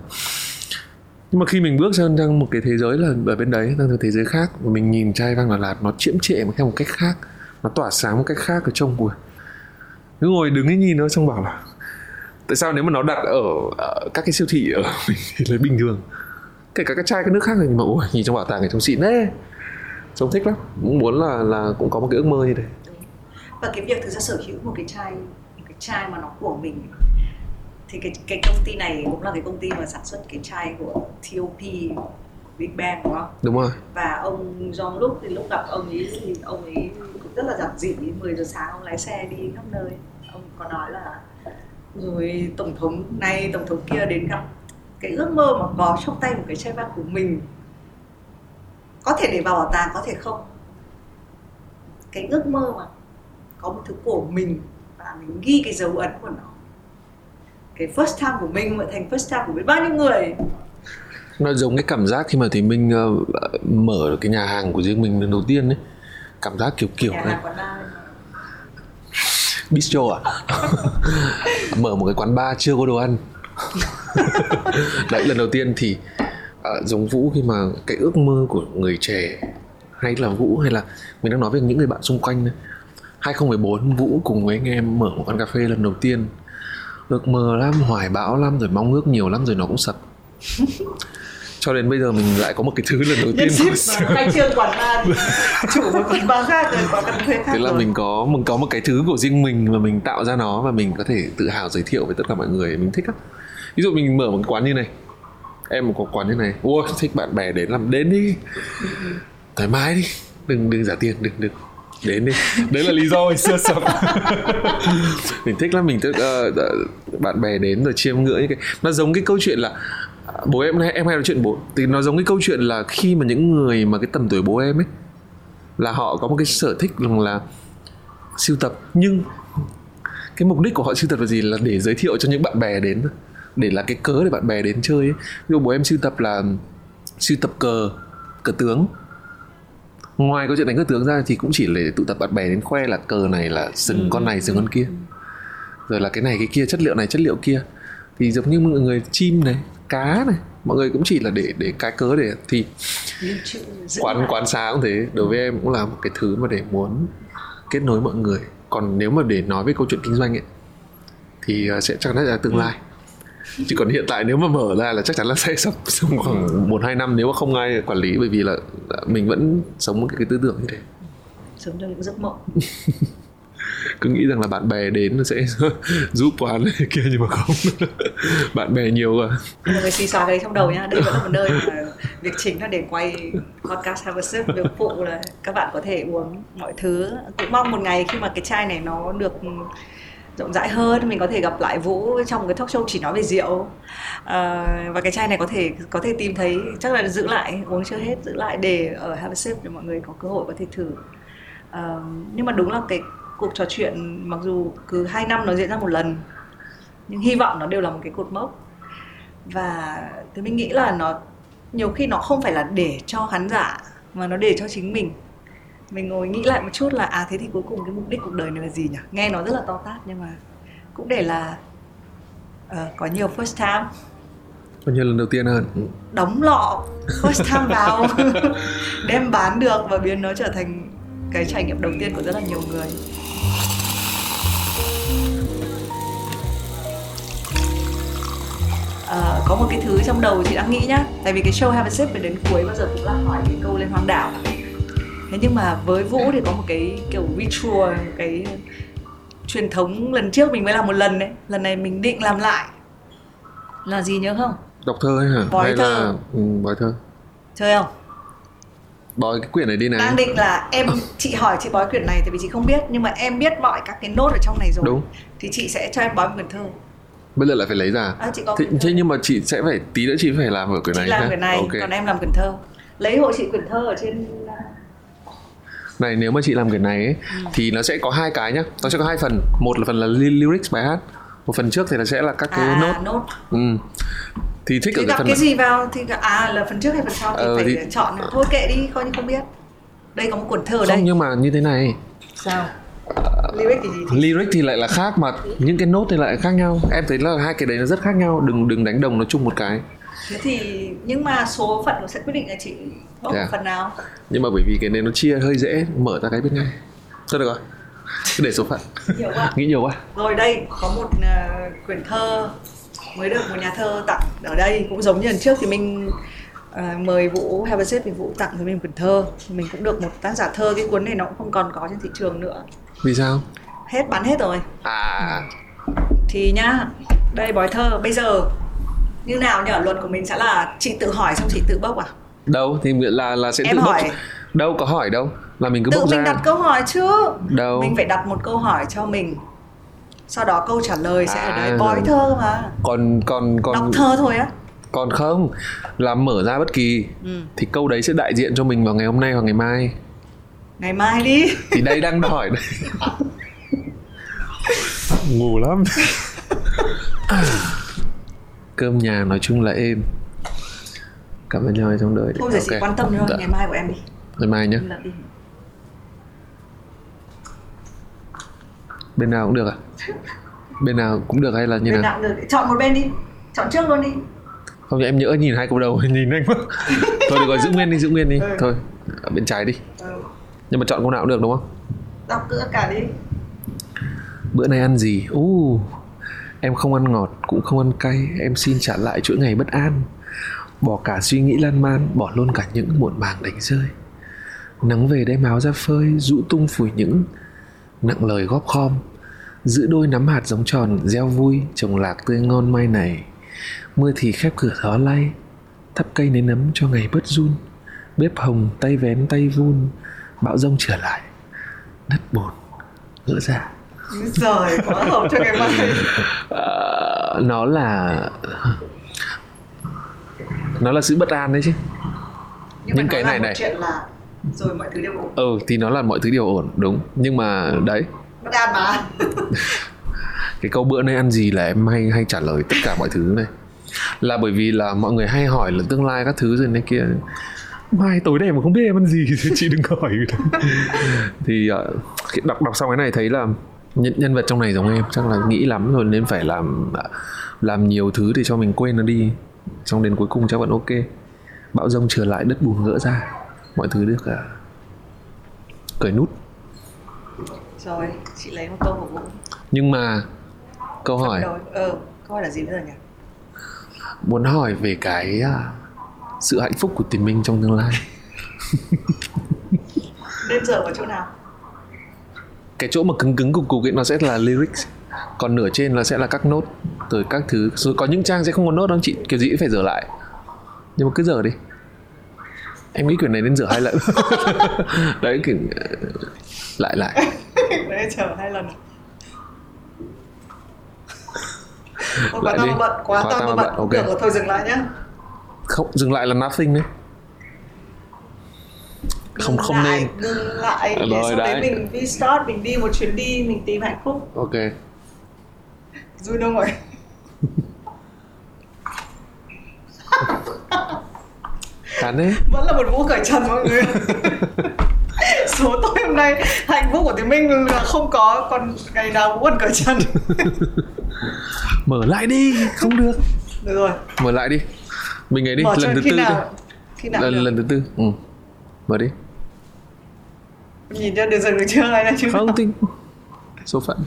Nhưng mà khi mình bước sang sang một cái thế giới là ở bên đấy sang một thế giới khác và mình nhìn chai vang Đà Lạt nó chiếm trệ một theo một cách khác nó tỏa sáng một cách khác ở trong của cứ ngồi đứng ấy nhìn nó xong bảo là tại sao nếu mà nó đặt ở, ở các cái siêu thị ở mình thì lấy bình thường kể cả các chai các nước khác thì mà ui, nhìn trong bảo tàng thì trông xịn đấy trông thích lắm cũng muốn là là cũng có một cái ước mơ như thế và cái việc thực ra sở hữu một cái chai một cái chai mà nó của mình thì cái cái công ty này cũng là cái công ty mà sản xuất cái chai của TOP của Big Bang đúng không? Đúng rồi. Và ông John lúc thì lúc gặp ông ấy thì ông ấy cũng rất là giản dị 10 giờ sáng ông lái xe đi khắp nơi. Ông có nói là rồi tổng thống này tổng thống kia đến gặp cái ước mơ mà có trong tay một cái chai vang của mình. Có thể để vào bảo tàng có thể không? Cái ước mơ mà có một thứ của mình và mình ghi cái dấu ấn của nó. Cái first time của mình mà thành first time của biết bao nhiêu người. Nó giống cái cảm giác khi mà thì mình uh, mở được cái nhà hàng của riêng mình lần đầu tiên ấy. Cảm giác kiểu kiểu này bistro à? Mở một cái quán bar chưa có đồ ăn. Đấy lần đầu tiên thì uh, giống vũ khi mà cái ước mơ của người trẻ hay là vũ hay là mình đang nói với những người bạn xung quanh đấy 2014 Vũ cùng với anh em mở một quán cà phê lần đầu tiên. Ước mơ lắm hoài bão lắm rồi mong ước nhiều lắm rồi nó cũng sập cho đến bây giờ mình lại có một cái thứ lần đầu tiên khai trương quán bar chủ một quán bar khác rồi có cần thuê khác thế là mình có mình có một cái thứ của riêng mình và mình tạo ra nó và mình có thể tự hào giới thiệu với tất cả mọi người mình thích lắm. Ví dụ mình mở một quán như này em một có quán như này ôi thích bạn bè đến làm đến đi. Thoải mái đi đừng đừng giả tiền đừng đừng đến đi. Đấy là lý do hồi xưa sập mình thích lắm mình thích uh, bạn bè đến rồi chiêm ngưỡng cái nó giống cái câu chuyện là bố em em hay nói chuyện bố. Thì nó giống cái câu chuyện là khi mà những người mà cái tầm tuổi bố em ấy, là họ có một cái sở thích rằng là siêu tập. Nhưng cái mục đích của họ siêu tập là gì? Là để giới thiệu cho những bạn bè đến. Để là cái cớ để bạn bè đến chơi ấy. ví dụ bố em siêu tập là siêu tập cờ cờ tướng. Ngoài câu chuyện đánh cờ tướng ra thì cũng chỉ để tụ tập bạn bè đến khoe là cờ này là sừng con này sừng con kia. Rồi là cái này, cái kia, chất liệu này, chất liệu kia. Thì giống như mọi người, chim này cá này mọi người cũng chỉ là để để cái cớ để thì quán quán xá cũng thế đối với em cũng là một cái thứ mà để muốn kết nối mọi người. Còn nếu mà để nói về câu chuyện kinh doanh ấy thì ờ, sẽ chắc chắn là tương lai. Chỉ còn hiện tại nếu mà mở ra là chắc chắn là sẽ sắp trong khoảng một hai năm nếu mà không ai quản lý bởi vì là mình vẫn sống một cái, cái tư tưởng như thế. Sống trong những giấc mộng cứ nghĩ rằng là bạn bè đến nó sẽ giúp quán này kia nhưng mà không. Bạn bè nhiều quá mọi người xì xòa đấy trong đầu nhá đây vẫn là một nơi mà việc chính là để quay podcast have a sip việc phụ là các bạn có thể uống mọi thứ. Cũng mong một ngày khi mà cái chai này nó được rộng rãi hơn mình có thể gặp lại vũ trong cái talk show chỉ nói về rượu. À, và cái chai này có thể có thể tìm thấy chắc là giữ lại uống chưa hết giữ lại để ở have a sip để mọi người có cơ hội có thể thử. À, nhưng mà đúng là cái cuộc trò chuyện mặc dù cứ hai năm nó diễn ra một lần nhưng hy vọng nó đều là một cái cột mốc. Và thì mình nghĩ là nó nhiều khi nó không phải là để cho khán giả mà nó để cho chính mình. Mình ngồi nghĩ lại một chút là à thế thì cuối cùng cái mục đích cuộc đời này là gì nhỉ? Nghe nó rất là to tát nhưng mà cũng để là uh, có nhiều first time. Có nhiều lần đầu tiên hơn. Đóng lọ first time vào. Đem bán được và biến nó trở thành cái trải nghiệm đầu tiên của rất là nhiều người uh, có một cái thứ trong đầu chị đang nghĩ nhá. Tại vì cái show Have a Sip đến cuối bao giờ cũng là hỏi cái câu lên hoang đảo. Thế nhưng mà với Vũ thì có một cái kiểu ritual một cái truyền thống lần trước mình mới làm một lần đấy. Lần này mình định làm lại. Là gì nhớ không? Đọc thơ ấy hả? Bói hay thơ. là ừ, bói thơ. Chơi không? Bói cái quyển này đi này đang định là em chị hỏi chị bói quyển này tại vì chị không biết nhưng mà em biết mọi các cái nốt ở trong này rồi. Đúng. Thì chị sẽ cho em bói một quyển thơ bây giờ lại phải lấy ra. À, chị có thế, thế nhưng mà chị sẽ phải tí nữa chị phải làm ở quyển chị này làm ha? quyển này ok. còn em làm quyển thơ. Lấy hộ chị quyển thơ ở trên này nếu mà chị làm quyển này ấy, Ừ. thì nó sẽ có hai cái nhá. Nó sẽ có hai phần. Một là phần là ly- lyrics bài hát. Một phần trước thì là sẽ là các cái à, nốt nốt ừ. thì thích thì ở cái phần cái này. gì vào thì à là phần trước hay phần sau thì Ờ, phải thì- chọn. Thôi kệ đi coi như không biết. Đây có một cuốn thơ ở đây. không nhưng mà như thế này. Sao lyric thì gì? Lyric thì lại là khác mà những cái nốt thì lại khác nhau. Em thấy là hai cái đấy nó rất khác nhau. Đừng đừng đánh đồng nó chung một cái. Thế thì nhưng mà số phận nó sẽ quyết định là chị bốc Thế à? phần nào. Nhưng mà bởi vì cái này nó chia hơi dễ mở ra cái biết ngay. Thôi được rồi. Cứ để số phận. Nhiều quá. Nghĩ nhiều quá. Rồi đây có một ờ, quyển thơ mới được một nhà thơ tặng ở đây. Cũng giống như lần trước thì mình ờ, mời Vũ Have a Sip thì Vũ tặng cho mình quyển thơ. Thì mình cũng được một tác giả thơ. Cái cuốn này nó cũng không còn có trên thị trường nữa vì sao? Hết bán hết rồi. À. Thì nhá đây bói thơ bây giờ như nào nhỉ? Luật của mình sẽ là chị tự hỏi xong chị tự bốc à? Đâu thì là là sẽ Em tự bốc hỏi. đâu có hỏi đâu là mình cứ tự bốc mình ra. đặt câu hỏi chứ. Đâu. Mình phải đặt một câu hỏi cho mình. Sau đó câu trả lời sẽ ở À. đây. Bói thơ mà. Còn còn còn đọc thơ thôi á. Còn không là mở ra bất kỳ. Ừ. thì câu đấy sẽ đại diện cho mình vào ngày hôm nay hoặc ngày mai ngày mai đi. Thì đây đang hỏi đây. Ngủ lắm. Cơm nhà nói chung là êm. Cảm ơn nhau trong đời thôi giờ chị Ok. quan tâm thôi Dạ. ngày mai của em đi. Ngày mai nhé bên nào cũng được à? Bên nào cũng được hay là như bên nào? nào cũng được. Chọn một bên đi. Chọn trước luôn đi. Không thì em nhỡ nhìn hai câu đầu nhìn anh quá. Thôi được rồi giữ nguyên đi giữ nguyên đi. Ừ. thôi ở bên trái đi. Ừ. nhưng mà chọn câu nào cũng được đúng không? Đọc tất cả đi. Bữa nay ăn gì? U em không ăn ngọt cũng không ăn cay. Em xin trả lại chuỗi ngày bất an. Bỏ cả suy nghĩ lan man bỏ luôn cả những muộn màng đánh rơi. Nắng về đem áo ra phơi rũ tung phủi những nặng lời góp khom. Giữ đôi nắm hạt giống tròn gieo vui trồng lạc tươi ngon mai này. Mưa thì khép cửa gió lay thắp cây nến nấm cho ngày bớt run. Bếp hồng tay vén tay vun bão rông trở lại. Đất bồn gỡ ra. Rồi quá hợp cho ngày mai. Ờ, nó là nó là sự bất an đấy chứ. Nhưng Những mà cái này này. chuyện là rồi mọi thứ đều ổn. Ừ thì nó là mọi thứ đều ổn đúng. Nhưng mà đấy. Bất an mà. Cái câu bữa nay ăn gì là em hay hay trả lời tất cả mọi thứ này. Là bởi vì là mọi người hay hỏi là tương lai các thứ rồi này kia mai tối nay mà không biết em ăn gì thì chị đừng hỏi. Thì uh, khi đọc đọc xong cái này thấy là nhân, nhân vật trong này giống em chắc là nghĩ lắm rồi nên phải làm làm nhiều thứ để cho mình quên nó đi. Xong đến cuối cùng chắc vẫn ok. Bão rông trở lại đất bùn gỡ ra. Mọi thứ được uh, cởi nút. Rồi chị lấy một câu của vũ nhưng mà câu hỏi ờ câu hỏi là gì bây giờ nhỉ? Muốn hỏi về cái à, sự hạnh phúc của tình minh trong tương lai. Nên dở vào chỗ nào? Cái chỗ mà cứng cứng cục cục ấy nó sẽ là lyrics. Còn nửa trên nó sẽ là các nốt rồi các thứ. Rồi có những trang sẽ không có nốt đâu chị kiểu gì cũng phải dở lại. Nhưng mà cứ dở đi. Em nghĩ quyển này nên dở hai lần. Đấy kiểu lại lại. Đấy chờ hai lần. Ôi, quá tao bận quá tao bận, bận, ok. được rồi thôi dừng lại nhá không dừng lại là nothing đấy. Không không lại, nên. ngừng lại. Để Rồi, sau đấy đấy. mình đi start mình đi một chuyến đi mình tìm hạnh phúc. Ok. Vui đâu rồi chán đấy. Vẫn là một vũ cởi trần mọi người. Số tối hôm nay hạnh phúc của thì minh là không có còn ngày nào cũng còn cởi trần. Mở lại đi không được. Được rồi. Mở lại đi mình ấy đi mở lần thứ tư nào? Khi nào lần được. lần thứ tư. Ừ. Mở đi. Nhìn cho được dừng được chưa hay là chưa? Không thì số phận.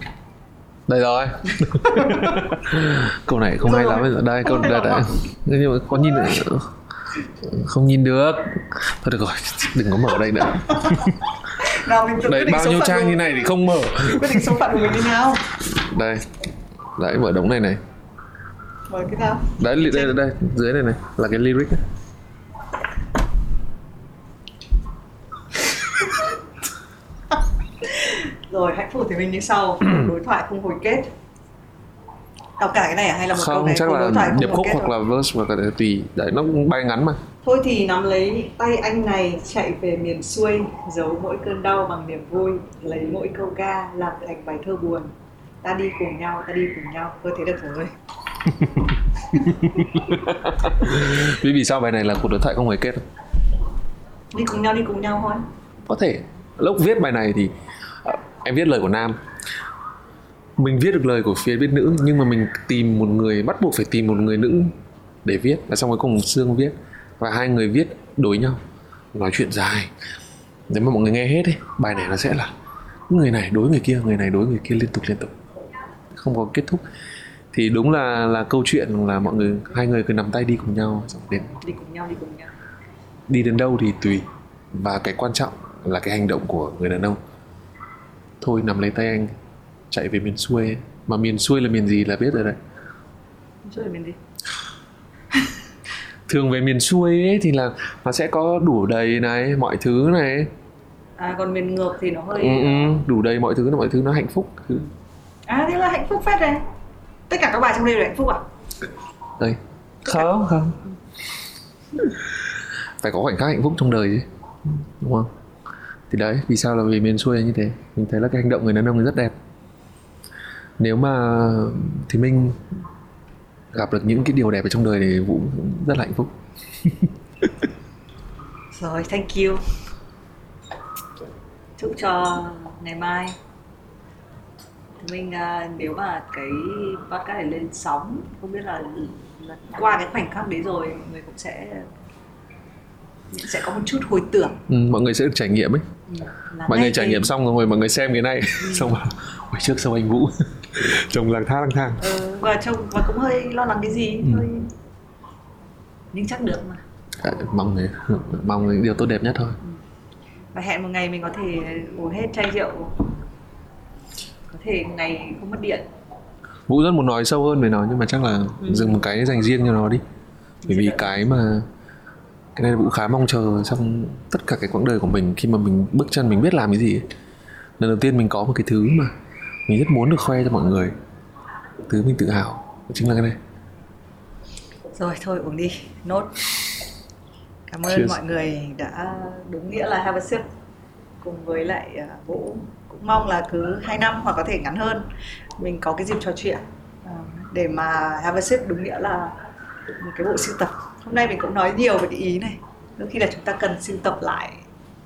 Đây rồi. Câu này không Rồi. hay lắm bây giờ đây câu đây à? nhưng mà có nhìn không nhìn được. Thôi được rồi đừng có mở đây nữa. Nào mình tự định bao nhiêu trang như này thì không mở. Quyết định số phận của mình đi nào? Đây đấy mở đống này này mở cái nào đấy li- đây đây, đây dưới này này là cái lyric ấy. rồi hạnh phúc thì mình như sau đối thoại không hồi kết đọc cả cái này à? hay là một câu không này chắc không là đối thoại không điệp khúc hoặc thôi? là verse hoặc là tùy đấy nó cũng bay ngắn mà thôi thì nắm lấy tay anh này chạy về miền xuôi giấu mỗi cơn đau bằng niềm vui lấy mỗi câu ca làm thành bài thơ buồn ta đi cùng nhau ta đi cùng nhau tôi thấy được rồi vì vì sao bài này là cuộc đối thoại không hề kết? Đi cùng nhau đi cùng nhau thôi. Có thể. Lúc viết bài này thì ờ, em viết lời của nam. Mình viết được lời của phía viết nữ nhưng mà mình tìm một người bắt buộc phải tìm một người nữ để viết. Và xong cuối cùng sương viết. Và hai người viết đối nhau. Nói chuyện dài. Nếu mà mọi người nghe hết ấy bài này nó sẽ là người này đối người kia người này đối người kia liên tục liên tục. Không có kết thúc thì đúng là là câu chuyện là mọi người hai người cứ nắm tay đi cùng nhau xong đến đi cùng nhau đi cùng nhau. Đi đến đâu thì tùy và cái quan trọng là cái hành động của người đàn ông. Thôi nắm lấy tay anh chạy về miền xuôi mà miền xuôi là miền gì là biết rồi đấy. Rồi mình đi thường về miền xuôi ấy thì là nó sẽ có đủ đầy này mọi thứ này. À còn miền ngược thì nó hơi ừ, ừ, đủ đầy mọi thứ mọi thứ nó hạnh phúc. Thứ à thế là hạnh phúc phết này tất cả các bài trong đây là hạnh phúc à đây. Không không phải có khoảnh khắc hạnh phúc trong đời chứ đúng không? Thì đấy vì sao là về miền xuôi như thế? Mình thấy là cái hành động người đàn ông rất đẹp. Nếu mà thì mình gặp được những cái điều đẹp ở trong đời thì vũ cũng rất là hạnh phúc. Rồi thank you. Chúc cho ngày mai mình à, nếu mà cái podcast này lên sóng không biết là, là qua cái khoảnh khắc đấy rồi mọi người cũng sẽ sẽ có một chút hồi tưởng. Ừ, mọi người sẽ được trải nghiệm ấy. Ừ, mọi người trải nghiệm xong rồi mọi người xem cái này. Xong bảo hồi trước sau anh vũ. Chồng lang thang lang thang. Ừ, và trông và cũng hơi lo lắng cái gì Ừ. hơi nhưng chắc được mà. À, mong người mong những điều tốt đẹp nhất thôi. Và hẹn một ngày mình có thể uống hết chai rượu có thể ngày không mất điện Vũ rất muốn nói sâu hơn về nó nhưng mà chắc là Ừ. dừng một cái dành riêng cho nó đi. Bởi vì cái mà cái này Vũ khá mong chờ trong tất cả cái quãng đời của mình khi mà mình bước chân mình biết làm cái gì. ấy. Lần đầu tiên mình có một cái thứ mà mình rất muốn được khoe cho mọi người. Thứ mình tự hào chính là cái này. rồi thôi uống đi nốt cảm ơn Cheers. mọi người đã đúng nghĩa là have a sip cùng với lại uh, vũ cũng mong là cứ hai năm hoặc có thể ngắn hơn. Mình có cái dịp trò chuyện uh, để mà have a sip đúng nghĩa là một cái bộ sưu tập. Hôm nay mình cũng nói nhiều về cái ý này. Đôi khi là chúng ta cần sưu tập lại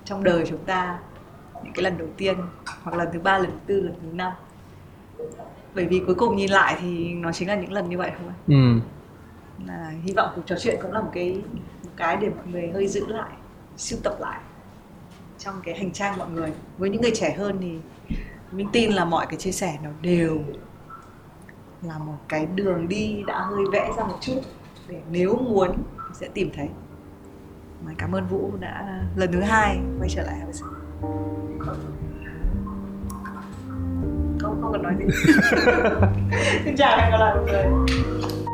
trong đời chúng ta những cái lần đầu tiên hoặc lần thứ ba lần thứ tư lần thứ năm. Bởi vì cuối cùng nhìn lại thì nó chính là những lần như vậy thôi. Ừ. là hy vọng cuộc trò chuyện cũng là một cái một cái để mọi người hơi giữ lại sưu tập lại trong cái hành trang mọi người. Với những người trẻ hơn thì mình tin là mọi cái chia sẻ nó đều là một cái đường đi đã hơi vẽ ra một chút để nếu muốn sẽ tìm thấy. Mà cảm ơn vũ đã lần thứ hai quay trở lại không không cần nói gì. Xin chào hẹn gặp lại mọi người